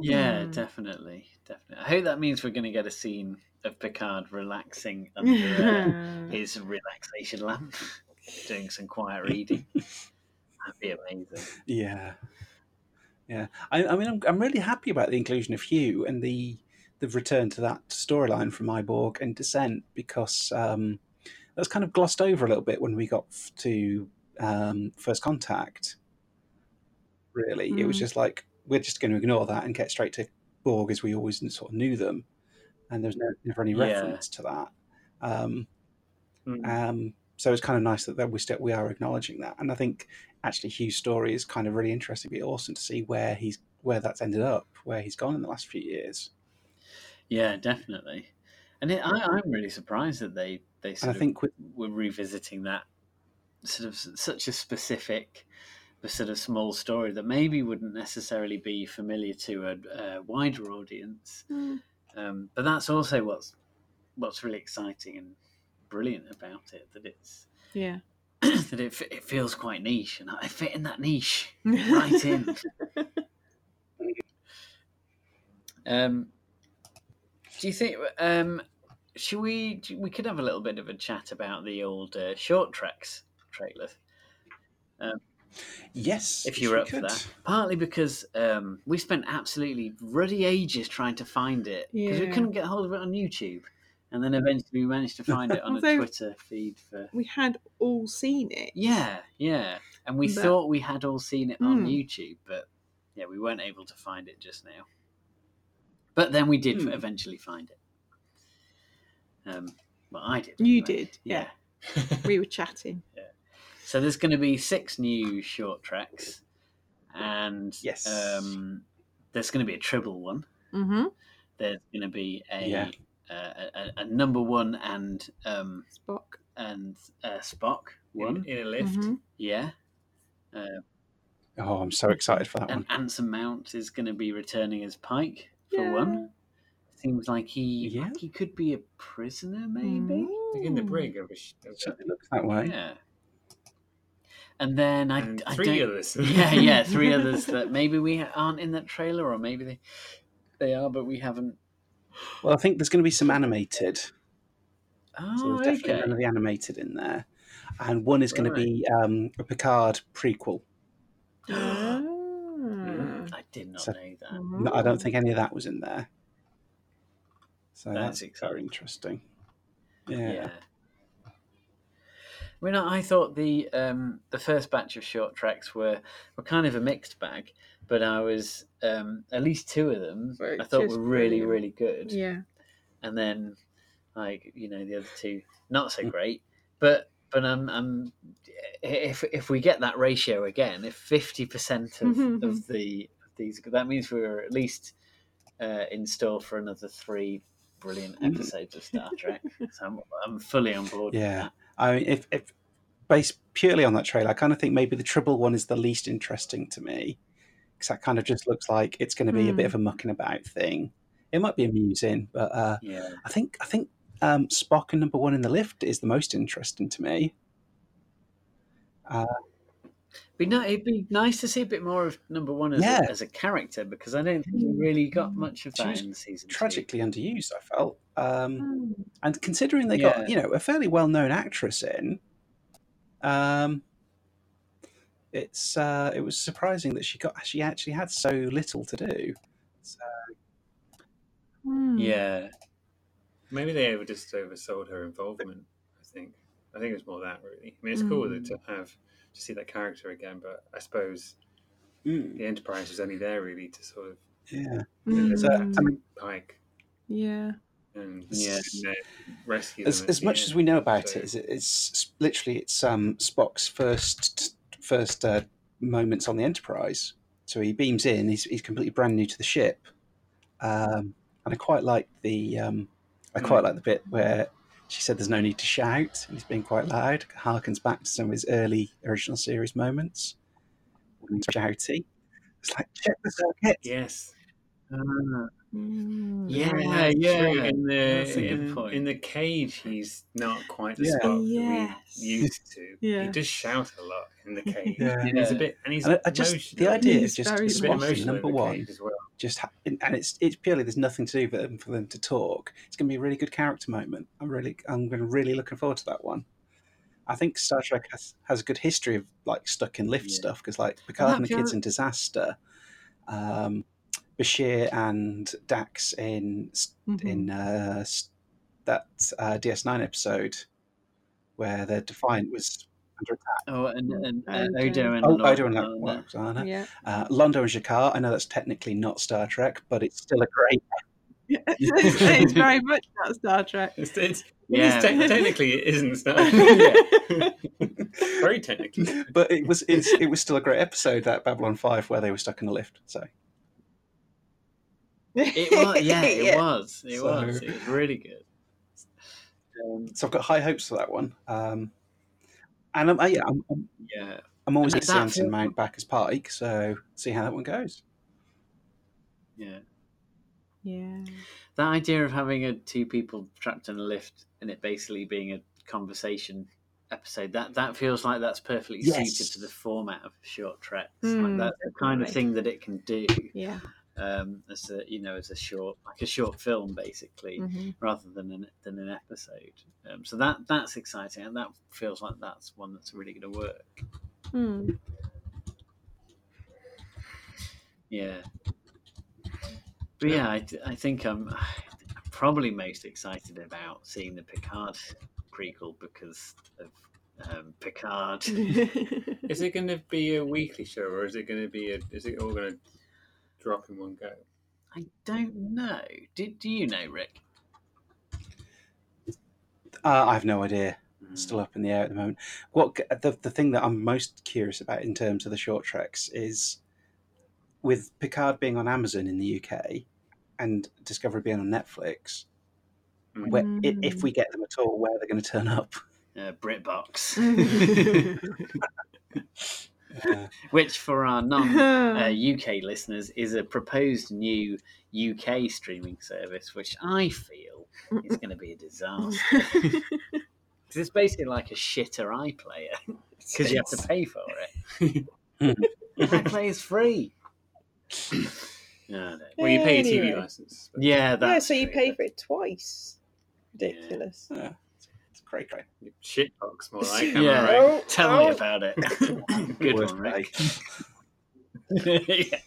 Yeah, Mm. definitely, definitely. I hope that means we're going to get a scene of Picard relaxing (laughs) under uh, his relaxation lamp, (laughs) doing some quiet reading. (laughs) That'd be amazing. Yeah, yeah. I, I mean, I'm, I'm really happy about the inclusion of Hugh and the the return to that storyline from I, Borg and Descent because um, that was kind of glossed over a little bit when we got f- to um, First Contact. Really, it was Mm. just like we're just going to ignore that and get straight to Borg as we always sort of knew them, and there's no, never any Yeah. reference to that. Um, Mm. um, so it's kind of nice that, that we still we are acknowledging that, and I think actually Hugh's story is kind of really interesting. It'd be awesome to see where he's where that's ended up, where he's gone in the last few years. Yeah, definitely. And it, I, I'm really surprised that they they And I sort of think with were revisiting that sort of such a specific, but sort of small story that maybe wouldn't necessarily be familiar to a, a wider audience. Mm. Um, but that's also what's what's really exciting and brilliant about it that it's Yeah. That it, it feels quite niche and I fit in that niche right in. (laughs) Um, do you think? Um, should we? We could have a little bit of a chat about the old uh, short treks trailer, yes, if you were we up for that. Partly because um, we spent absolutely ruddy ages trying to find it because we couldn't get hold of it on YouTube, and then eventually we managed to (laughs) find it on a Twitter feed for. we had all seen it. Yeah, yeah, and we But- thought we had all seen it on Hmm. YouTube, but yeah, we weren't able to find it just now. But then we did Hmm. eventually find it. Um, well, I did. You anyway. did, yeah. We were (laughs) chatting. Yeah. So there's going to be six new short treks, and Yes. um, there's going to be a Tribble one. Mm-hmm. There's going to be a, Yeah. A, a, a number one and um, Spock. and uh, Spock one. in, in a lift. Mhm. Yeah. Uh, Oh, I'm so excited for that and one. Anson Mount is going to be returning as Pike for one. Seems like he Yeah. he could be a prisoner, maybe. Like in the brig of a, sh- of Certainly looks that way. Yeah. And then I, and I three don't, others. (laughs) yeah, yeah, three (laughs) others that maybe we aren't in that trailer, or maybe they they are, but we haven't. Well, I think there's going to be some animated. Oh, So there's definitely okay. none of the animated in there. And one is going Right. to be um, a Picard prequel. Ah. I did not So- know that. No, I don't think any of that was in there. So That's that's, very interesting. Yeah. Yeah. I mean, I I thought the um, the first batch of short treks were, were kind of a mixed bag, but I was um, at least two of them Were I thought just were really brilliant. really good, Yeah. and then like you know the other two not so Mm. great, but but I'm, I'm if if we get that ratio again, if fifty percent of, of the of these that means we're at least uh, in store for another three brilliant Mm. episodes of Star Trek. so I'm, I'm fully on board. with Yeah. that. I mean, if, if based purely on that trailer, I kind of think maybe the Tribble one is the least interesting to me because that kind of just looks like it's going to be a bit Hmm. of a mucking about thing. It might be amusing, but uh, Yeah. I think I think um, Spock and Number One in the Lift is the most interesting to me. Be ni- it'd be nice to see a bit more of number one as, Yeah. a, as a character because I don't think we really got much of She that was in season two. Tragically underused, I felt. Um, Hmm. and considering they Yeah. got you know a fairly well known actress in, um, it's uh, it was surprising that she got she actually had so little to do. So, Hmm. Yeah, Maybe they over just oversold her involvement. I think. I think it was more that really. I mean, it's cool Mm. to have to see that character again, but I suppose mm, the Enterprise was only there really to sort of yeah, Hmm. So, I mean, Pike yeah. and Yeah. uh, rescue as, as much end. as we know about So- it, is it, it's literally it's um, Spock's first first uh, moments on the Enterprise. So he beams in. He's he's completely brand new to the ship, um, and I quite like the um, I quite like the bit where she said there's no need to shout. And he's being quite loud. Harkens back to some of his early original series moments. When he's shouty. It's like check the circuit. Yes. Hmm. Yeah, yeah, yeah. In the in, in the cage, he's not quite the Yeah. Spock Yes. that we used to. Yeah. He does shout a lot in the (laughs) cage. Yeah. And he's a bit, and he's And I, I just the idea He's is just very He's a bit Spock in emotional number one. as well. Just ha- and it's it's purely there's nothing to do for them for them to talk. It's going to be a really good character moment. I'm really I'm going really looking forward to that one. I think Star Trek has, has a good history of like stuck in lift Yeah. stuff because like Picard and the Kids in Disaster, um, Bashir and Dax in Mhm. in uh, that uh, DS9 episode where the Defiant was under attack. Oh, and, and uh, And, Odo and Oh, Odo and Lorna. Lwaxana. Yeah. Uh, Londo and G'Kar. I know that's technically not Star Trek, but it's still a great it's, it's (laughs) very much not Star Trek. It's, it's, Yeah. it is te- (laughs) technically it isn't Star Yeah. (laughs) Very technically. but it was it's, it was still a great episode that Babylon Five where they were stuck in a lift. So It was, yeah, it was. It So- was. It was really good. Um, so I've got high hopes for that one. Um, and I'm, yeah, I'm, I'm, yeah, I'm always And going to see film- Mount back as Pike. So see how that one goes. yeah. Yeah. That idea of having a two people trapped in a lift and it basically being a conversation episode that that feels like that's perfectly Yes. suited to the format of short treks. Mm, like that's the kind of thing that it can do. Yeah. Um, as a you know, as a short like a short film basically, hmm rather than an than an episode. Um, so that that's exciting, and that feels like that's one that's really going to work. Hmm. Yeah. But yeah, I, I think I'm probably most excited about seeing the Picard prequel because of um, Picard. (laughs) Is it going to be a weekly show or is it going to be a? Is it all going to drop in one go? I don't know. Do, do you know, Rick? Uh, I have no idea. Mm. Still up in the air at the moment. What the the thing that I'm most curious about in terms of the short treks is with Picard being on Amazon in the UK and Discovery being on Netflix. Mm. Where, if we get them at all, where they're going to turn up? Uh, BritBox, (laughs) (laughs) (laughs) Uh, (laughs) which for our non uh, (laughs) UK listeners is a proposed new UK streaming service, which I feel is going to be a disaster. (laughs) 'Cause it's basically like a shitter iPlayer because you have to pay for it. iPlayer is free. (clears throat) No, I don't- Well, you pay a TV license. but- yeah, Yeah, so you true, pay but- for it twice. Ridiculous. yeah. Cray cray. Shitbox, more like. am I Yeah. right? Oh, Tell me oh. about it. (laughs) (laughs) Good Worst one, Rick. (laughs) yeah.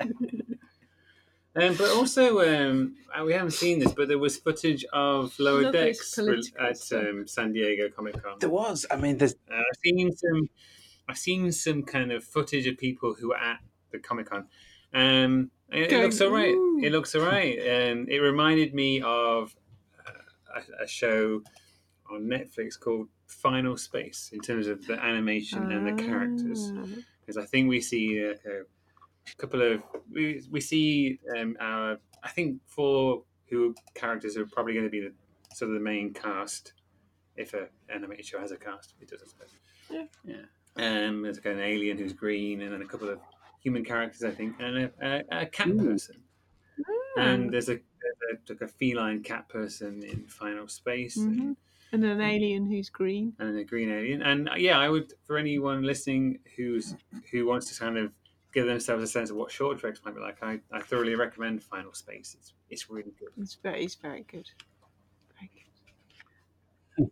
Um, but also, um, uh, we haven't seen this, but there was footage of Lower Love Decks at um, San Diego Comic Con. There was. I mean, there's Uh, I've seen some. I've seen some kind of footage of people who were at the Comic Con. Um, it, it looks alright. It looks alright. Um, it reminded me of uh, a, a show on Netflix called Final Space in terms of the animation and the characters Ah. because I think we see uh, a couple of we, we see um, our I think four who characters are probably going to be the sort of the main cast if a animated show has a cast it does I suppose Yeah. Yeah. um there's like an alien who's green and then a couple of human characters I think and a, a, a cat Ooh. person and there's a, a like a feline cat person in Final Space and Mhm. And an alien who's green. and a green alien. And uh, yeah, I would for anyone listening who's who wants to kind of give themselves a sense of what short treks might be like, I, I thoroughly recommend Final Space. It's it's really good. It's very, it's very good. Very good.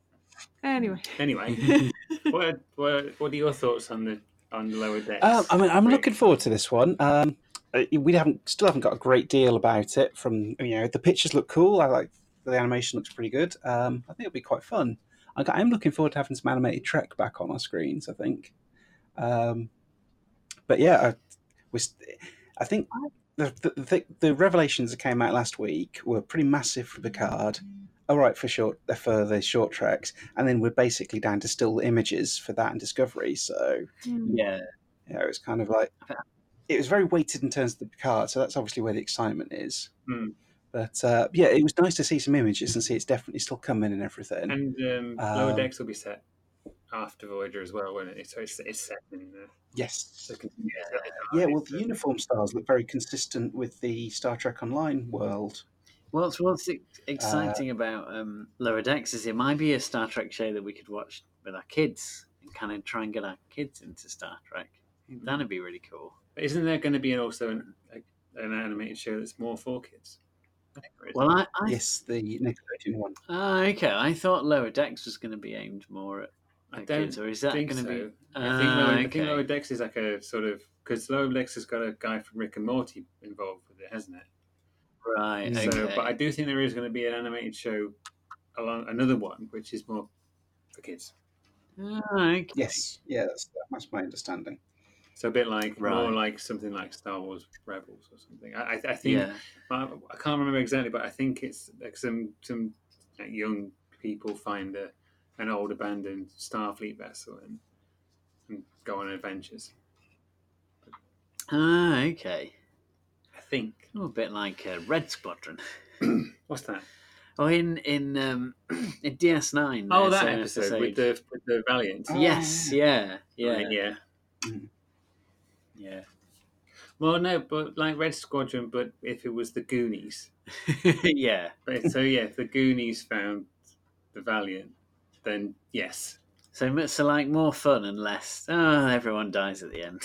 Anyway. Anyway, (laughs) what, what what are your thoughts on the on the lower decks? Um, I mean, I'm looking forward to this one. Um, uh, we haven't, still haven't got a great deal about it. From you know, the pictures look cool. I like the animation looks pretty good. Um, I think it'll be quite fun. I, I'm looking forward to having some animated Trek back on our screens. I think. Um, but yeah, I, we, I think the, the, the the revelations that came out last week were pretty massive for Picard. All right, for short for the short treks, and then we're basically down to still images for that and Discovery. So Mm. Yeah. yeah, it was kind of like it was very weighted in terms of the Picard, so that's obviously where the excitement is. Hmm. But uh, yeah, it was nice to see some images and see it's definitely still coming and everything. and um, lower Um, decks will be set after Voyager as well, won't it? So it's, it's set in the yes, second. yeah. Well, the uniform styles look very consistent with the Star Trek Online world. What's what's ex- exciting about um, Lower Decks is it might be a Star Trek show that we could watch with our kids and kind of try and get our kids into Star Trek. That'd be really cool. But isn't there going to be also an, like, an animated show that's more for kids? Well, I, I Yes, the Nickelodeon one. ah, okay. I thought Lower Decks was going to be aimed more at, I at don't kids, or is that think going so. to be? I think, Ah, Lower, I think. Lower Decks is like a sort of because Lower Decks has got a guy from Rick and Morty involved with it, hasn't it? right. So, Okay. but I do think there is going to be an animated show along another one, which is more for kids. Ah, okay. Yes, yeah, that's that's my understanding. So a bit like more like something like Star Wars Rebels or something. I, I, I think Yeah. I, I can't remember exactly, but I think it's like some some like, young people find a, an old abandoned Starfleet vessel and, and go on adventures. Ah, okay. I think. Oh, a bit like uh, Red Squadron. (clears throat) What's that? Oh, in in um, (clears throat) in DS9. Oh, that an episode with the with the Valiant. Oh, Yes, yeah, yeah, Right, yeah. Yeah. Well, no, but like Red Squadron, but if it was the Goonies. (laughs) yeah. But, so yeah, if the Goonies found the Valiant, then yes. So, so like more fun and less. Oh, everyone dies at the end.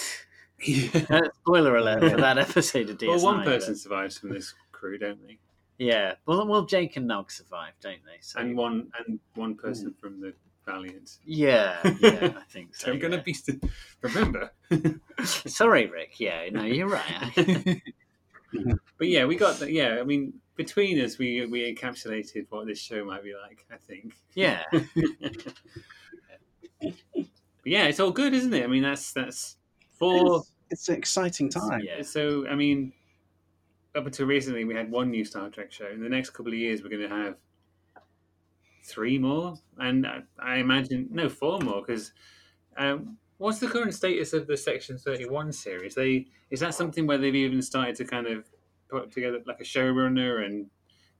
Uh, Spoiler alert for that (laughs) episode of DS9. well, one but- person survives from this crew, don't they? Yeah. Well, well, Jake and Nog survive, don't they? So, And one and one person from the Valiant. yeah, (laughs) yeah, I think so. So I'm gonna be. St- remember. (laughs) Sorry, Rick. Yeah, no, you're right. (laughs) but yeah, we got that. Yeah, I mean, between us, we we encapsulated what this show might be like. I think. yeah. But yeah, it's all good, isn't it? I mean, that's that's four. It's, it's an exciting time. Yeah. So I mean, up until recently, we had one new Star Trek show. In the next couple of years, we're going to have three more, and I, I imagine no four more because. Um, what's the current status of the Section Thirty One series? They is that something where they've even started to kind of put together like a showrunner and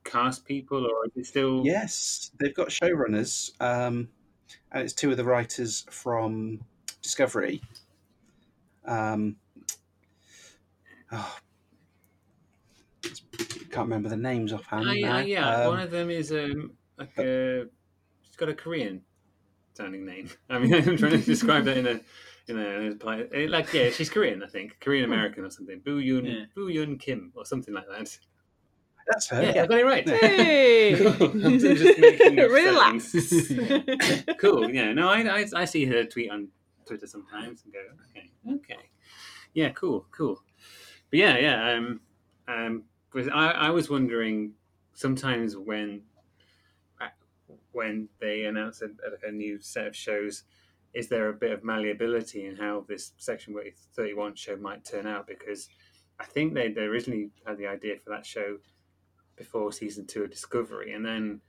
cast people, or is it still? Yes, they've got showrunners, um, and it's two of the writers from Discovery. Um, oh, can't remember the names offhand. Ah, yeah, yeah. Um, One of them is um, like a. She's got a Korean sounding name. I mean, (laughs) I'm trying to describe that in a in a, in a polite, eh, like yeah, she's Korean, I think, Korean American or something. Bo Yeon Yeah. Bo Yeon Kim or something like that. That's her. Yeah, Yeah. I got it right. Hey! Cool. (laughs) I'm just making up (laughs) Relax. cool. Yeah. No, I, I I see her tweet on Twitter sometimes and go, okay, okay, yeah, cool, cool. But yeah, yeah. Um, um, was I I was wondering sometimes when when they announce a, a, new set of shows, is there a bit of malleability in how this Section Thirty One show might turn out? Because I think they, they originally had the idea for that show before season two of Discovery, and then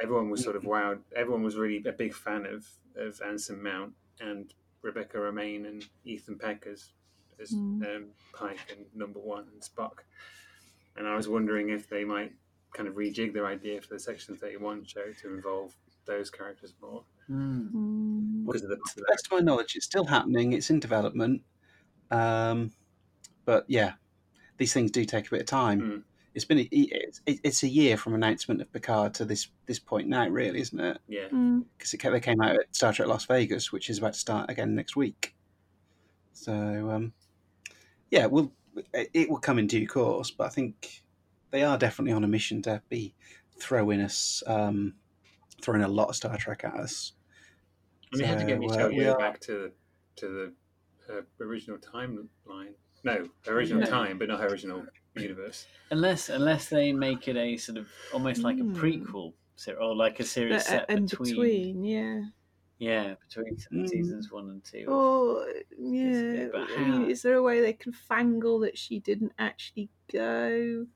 everyone was sort of wowed. Everyone was really a big fan of of Anson Mount and Rebecca Romijn and Ethan Peck as as Mm. um, Pike and Number One and Spock. And I was wondering if they might kind of rejig their idea for the Section Thirty One show to involve those characters more Hmm. Mm. because of the. To the best of my knowledge, it's still happening. It's in development. Um, but yeah, these things do take a bit of time. Mm. It's been a, it's, it's a year from announcement of Picard to this this point now, really, isn't it? Yeah, Mm. Because it, ca- they came out at Star Trek Las Vegas, which is about to start again next week. So um, yeah, we'll it, it will come in due course. But I think they are definitely on a mission to be throwing us um, throwing a lot of Star Trek at us. and they had to get So, Michelle uh, we Yeoh are- back to to the uh, original timeline. No, original Yeah. time, but not original universe. Unless unless they make it a sort of almost like a Hmm. prequel or like a series The- set in between, between, yeah. yeah between Mm. seasons one and two. Or yeah, but I mean, how? is there a way they can fangle that she didn't actually go?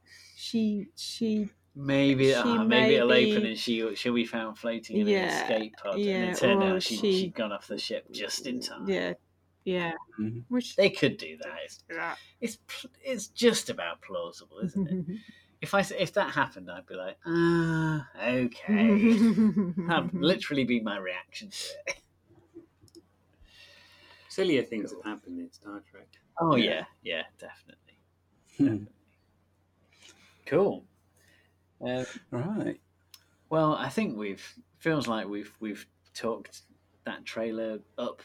She she Maybe She ah, maybe it'll may open and she she'll be found floating in Yeah, an escape pod, and yeah, it turned out she, she- she'd gone off the ship just in time. yeah yeah. Mhm. Which They could do that. It's it's, it's just about plausible, isn't it? (laughs) if I s- if that happened, I'd be like, ah, okay. That'd (laughs) literally be my reaction to it. Sillier things have happened in Star Trek. Oh yeah, yeah, definitely. Hmm. (laughs) Cool. Um, Right. well, I think we've feels like we've we've talked that trailer up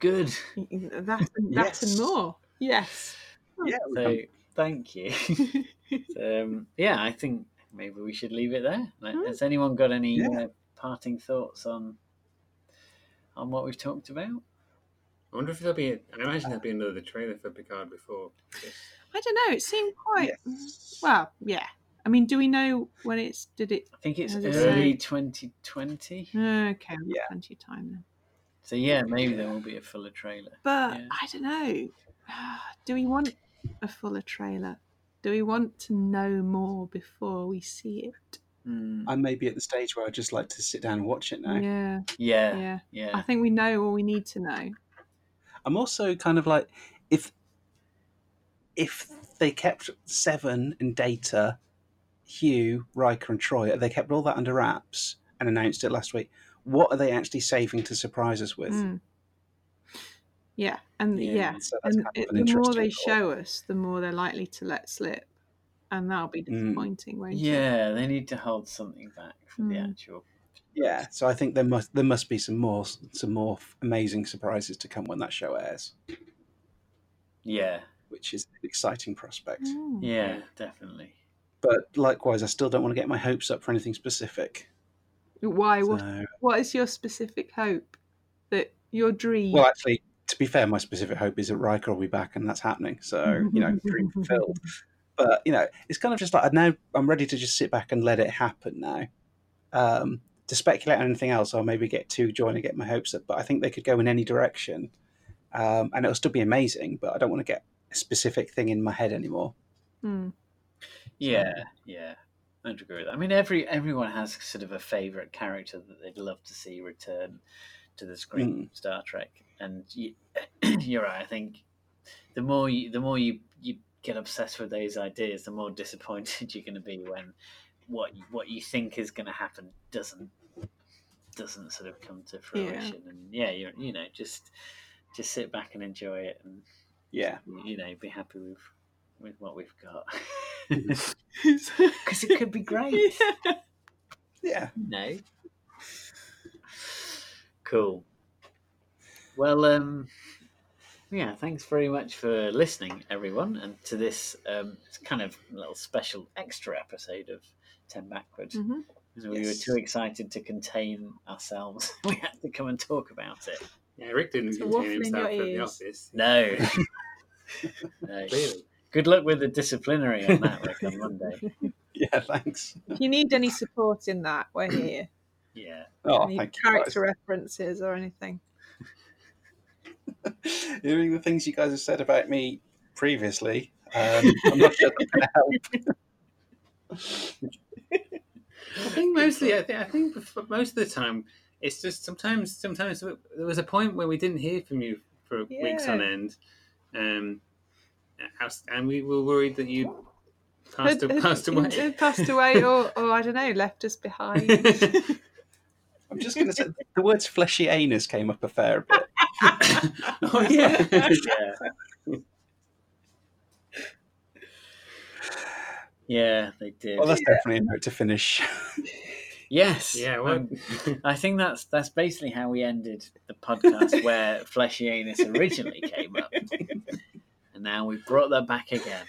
good. that (laughs) and that and Yes. more. Yes. Yeah. So thank you. (laughs) um, yeah, I think maybe we should leave it there. Like, Hmm. Has anyone got any Yeah. uh, parting thoughts on on what we've talked about? I wonder if there'll be. A, I imagine there'll be another trailer for Picard before. this. I don't know. It seemed quite Yes. well. Yeah. I mean, do we know when it's? Did it? I think it's early say- 2020. Okay, Yeah. plenty of time then. So yeah, maybe there will be a fuller trailer. But Yeah. I don't know. (sighs) Do we want a fuller trailer? Do we want to know more before we see it? Mm, I may be at the stage where I'd just like to sit down and watch it now. Yeah, yeah, yeah. yeah. I think we know all we need to know. I'm also kind of like if if they kept Seven and Data, Hugh, Riker, and Troi, they kept all that under wraps and announced it last week. What are they actually saving to surprise us with? Mm. Yeah, and Yeah, yeah, So and kind of an the more they thought. show us, the more they're likely to let slip, and that'll be Mm. disappointing, won't it? Yeah, they need to hold something back for the Mm. actual. Yeah, so I think there must there must be some more some more amazing surprises to come when that show airs, Yeah, which is an exciting prospect. Mm. yeah, definitely. But likewise, I still don't want to get my hopes up for anything specific. Why? What? What is your specific hope? That your dream? well, actually, to be fair, my specific hope is that Riker will be back, and that's happening. So you know, (laughs) dream fulfilled. But you know, it's kind of just like I now I'm ready to just sit back and let it happen now. Um, to speculate on anything else, I'll maybe get too joy and get my hopes up. But I think they could go in any direction, um, and it'll still be amazing. But I don't want to get a specific thing in my head anymore. Hmm. Yeah, yeah. I'd agree with that. I mean, every everyone has sort of a favourite character that they'd love to see return to the screen. Star Trek, and you, (clears throat) you're right. I think the more you, the more you you get obsessed with those ideas, the more disappointed (laughs) you're going to be when what you, what you think is going to happen doesn't doesn't sort of come to fruition. And yeah, you you know just just sit back and enjoy it, and Yeah, you know be happy with with what we've got (laughs) (laughs) because it could be great. (laughs) yeah. No. Cool. Well, um, yeah, thanks very much for listening, everyone, and to this um, kind of little special extra episode of Ten Backward. Mhm. Because we were too excited to contain ourselves. (laughs) we had to come and talk about it. Yeah, Rick didn't So contain waffling himself from the office. No. (laughs) no. Clearly. Good luck with the disciplinary on that, Rick, on Monday. (laughs) Yeah, thanks. If you need any support in that, we're here. Yeah. Oh, Any thank you. character references or anything. Hearing the things you guys have said about me previously, um, I'm not sure that's going to help. I think mostly, I think, I think most of the time, it's just sometimes, sometimes there was a point where we didn't hear from you for weeks on end, um, and we were worried that you passed, Had- had- passed away. had passed away, (laughs) or, or I don't know, left us behind. (laughs) I'm just going to say the words fleshy anus came up a fair bit. (laughs) oh yeah, Yeah. Yeah, they did. Well, that's definitely a note to finish. (laughs) yes. yeah. Well, um, I think that's that's basically how we ended the podcast (laughs) where fleshy anus originally came up. And now we've brought that back again.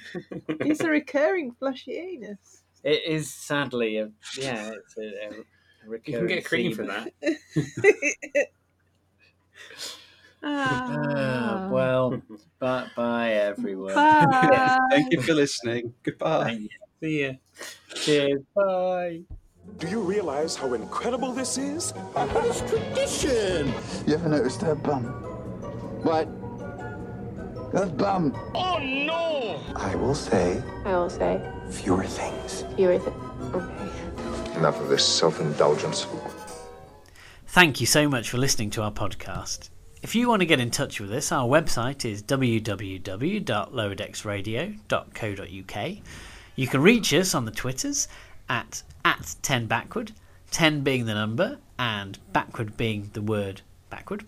it's a recurring fleshy anus. It is sadly a yeah, (laughs) it's a, a you can get cream for that. Ah, Ah. well, bye, bye everyone. Bye. Thank you for listening. Goodbye. Thank you. See ya. Cheers. Bye. Do you realize how incredible this is? It's tradition. You ever noticed her bum? What? Her bum. Oh no! I will say I will say fewer things. fewer things. Okay. Enough of this self indulgence. Thank you so much for listening to our podcast. If you want to get in touch with us, our website is www.lowerdexradio.co.uk. You can reach us on the Twitters at at 10 backward, 10 being the number and backward being the word backward.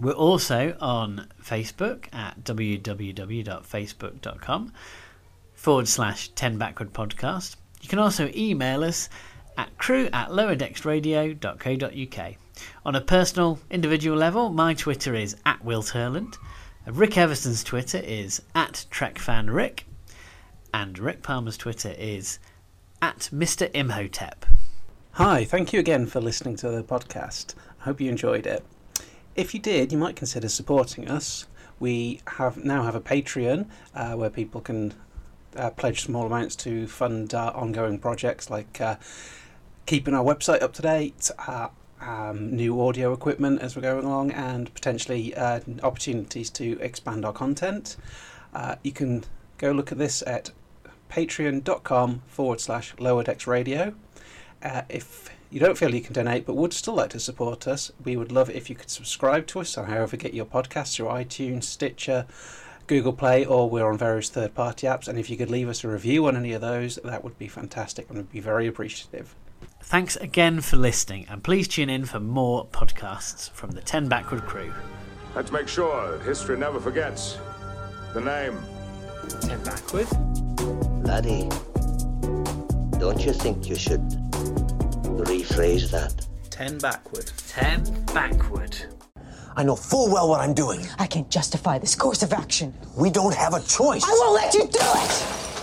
We're also on Facebook at www.facebook.com forward slash 10 backward podcast. You can also email us at crew at lowerdexradio.co.uk. On a personal, individual level, my Twitter is at Will Turland. Rick Everson's Twitter is at TrekFanRick. And Rick Palmer's Twitter is at Mr. Imhotep. Hi, thank you again for listening to the podcast. I hope you enjoyed it. If you did, you might consider supporting us. We have now have a Patreon uh, where people can uh, pledge small amounts to fund our ongoing projects like uh, keeping our website up to date, uh, um, new audio equipment as we're going along, and potentially uh, opportunities to expand our content. Uh, you can go look at this at patreon.com forward slash lower decks radio. Uh, if you don't feel you can donate but would still like to support us, we would love it if you could subscribe to us on however you get your podcasts through iTunes, Stitcher, Google Play, or we're on various third party apps. And if you could leave us a review on any of those, that would be fantastic and we'd be very appreciative. Thanks again for listening, and please tune in for more podcasts from the 10 Backward crew. Let's make sure history never forgets the name. Ten backward. Laddie, don't you think you should rephrase that? 10 backward. 10 Backward. I know full well what I'm doing. I can't justify this course of action. We don't have a choice. I won't let you do it!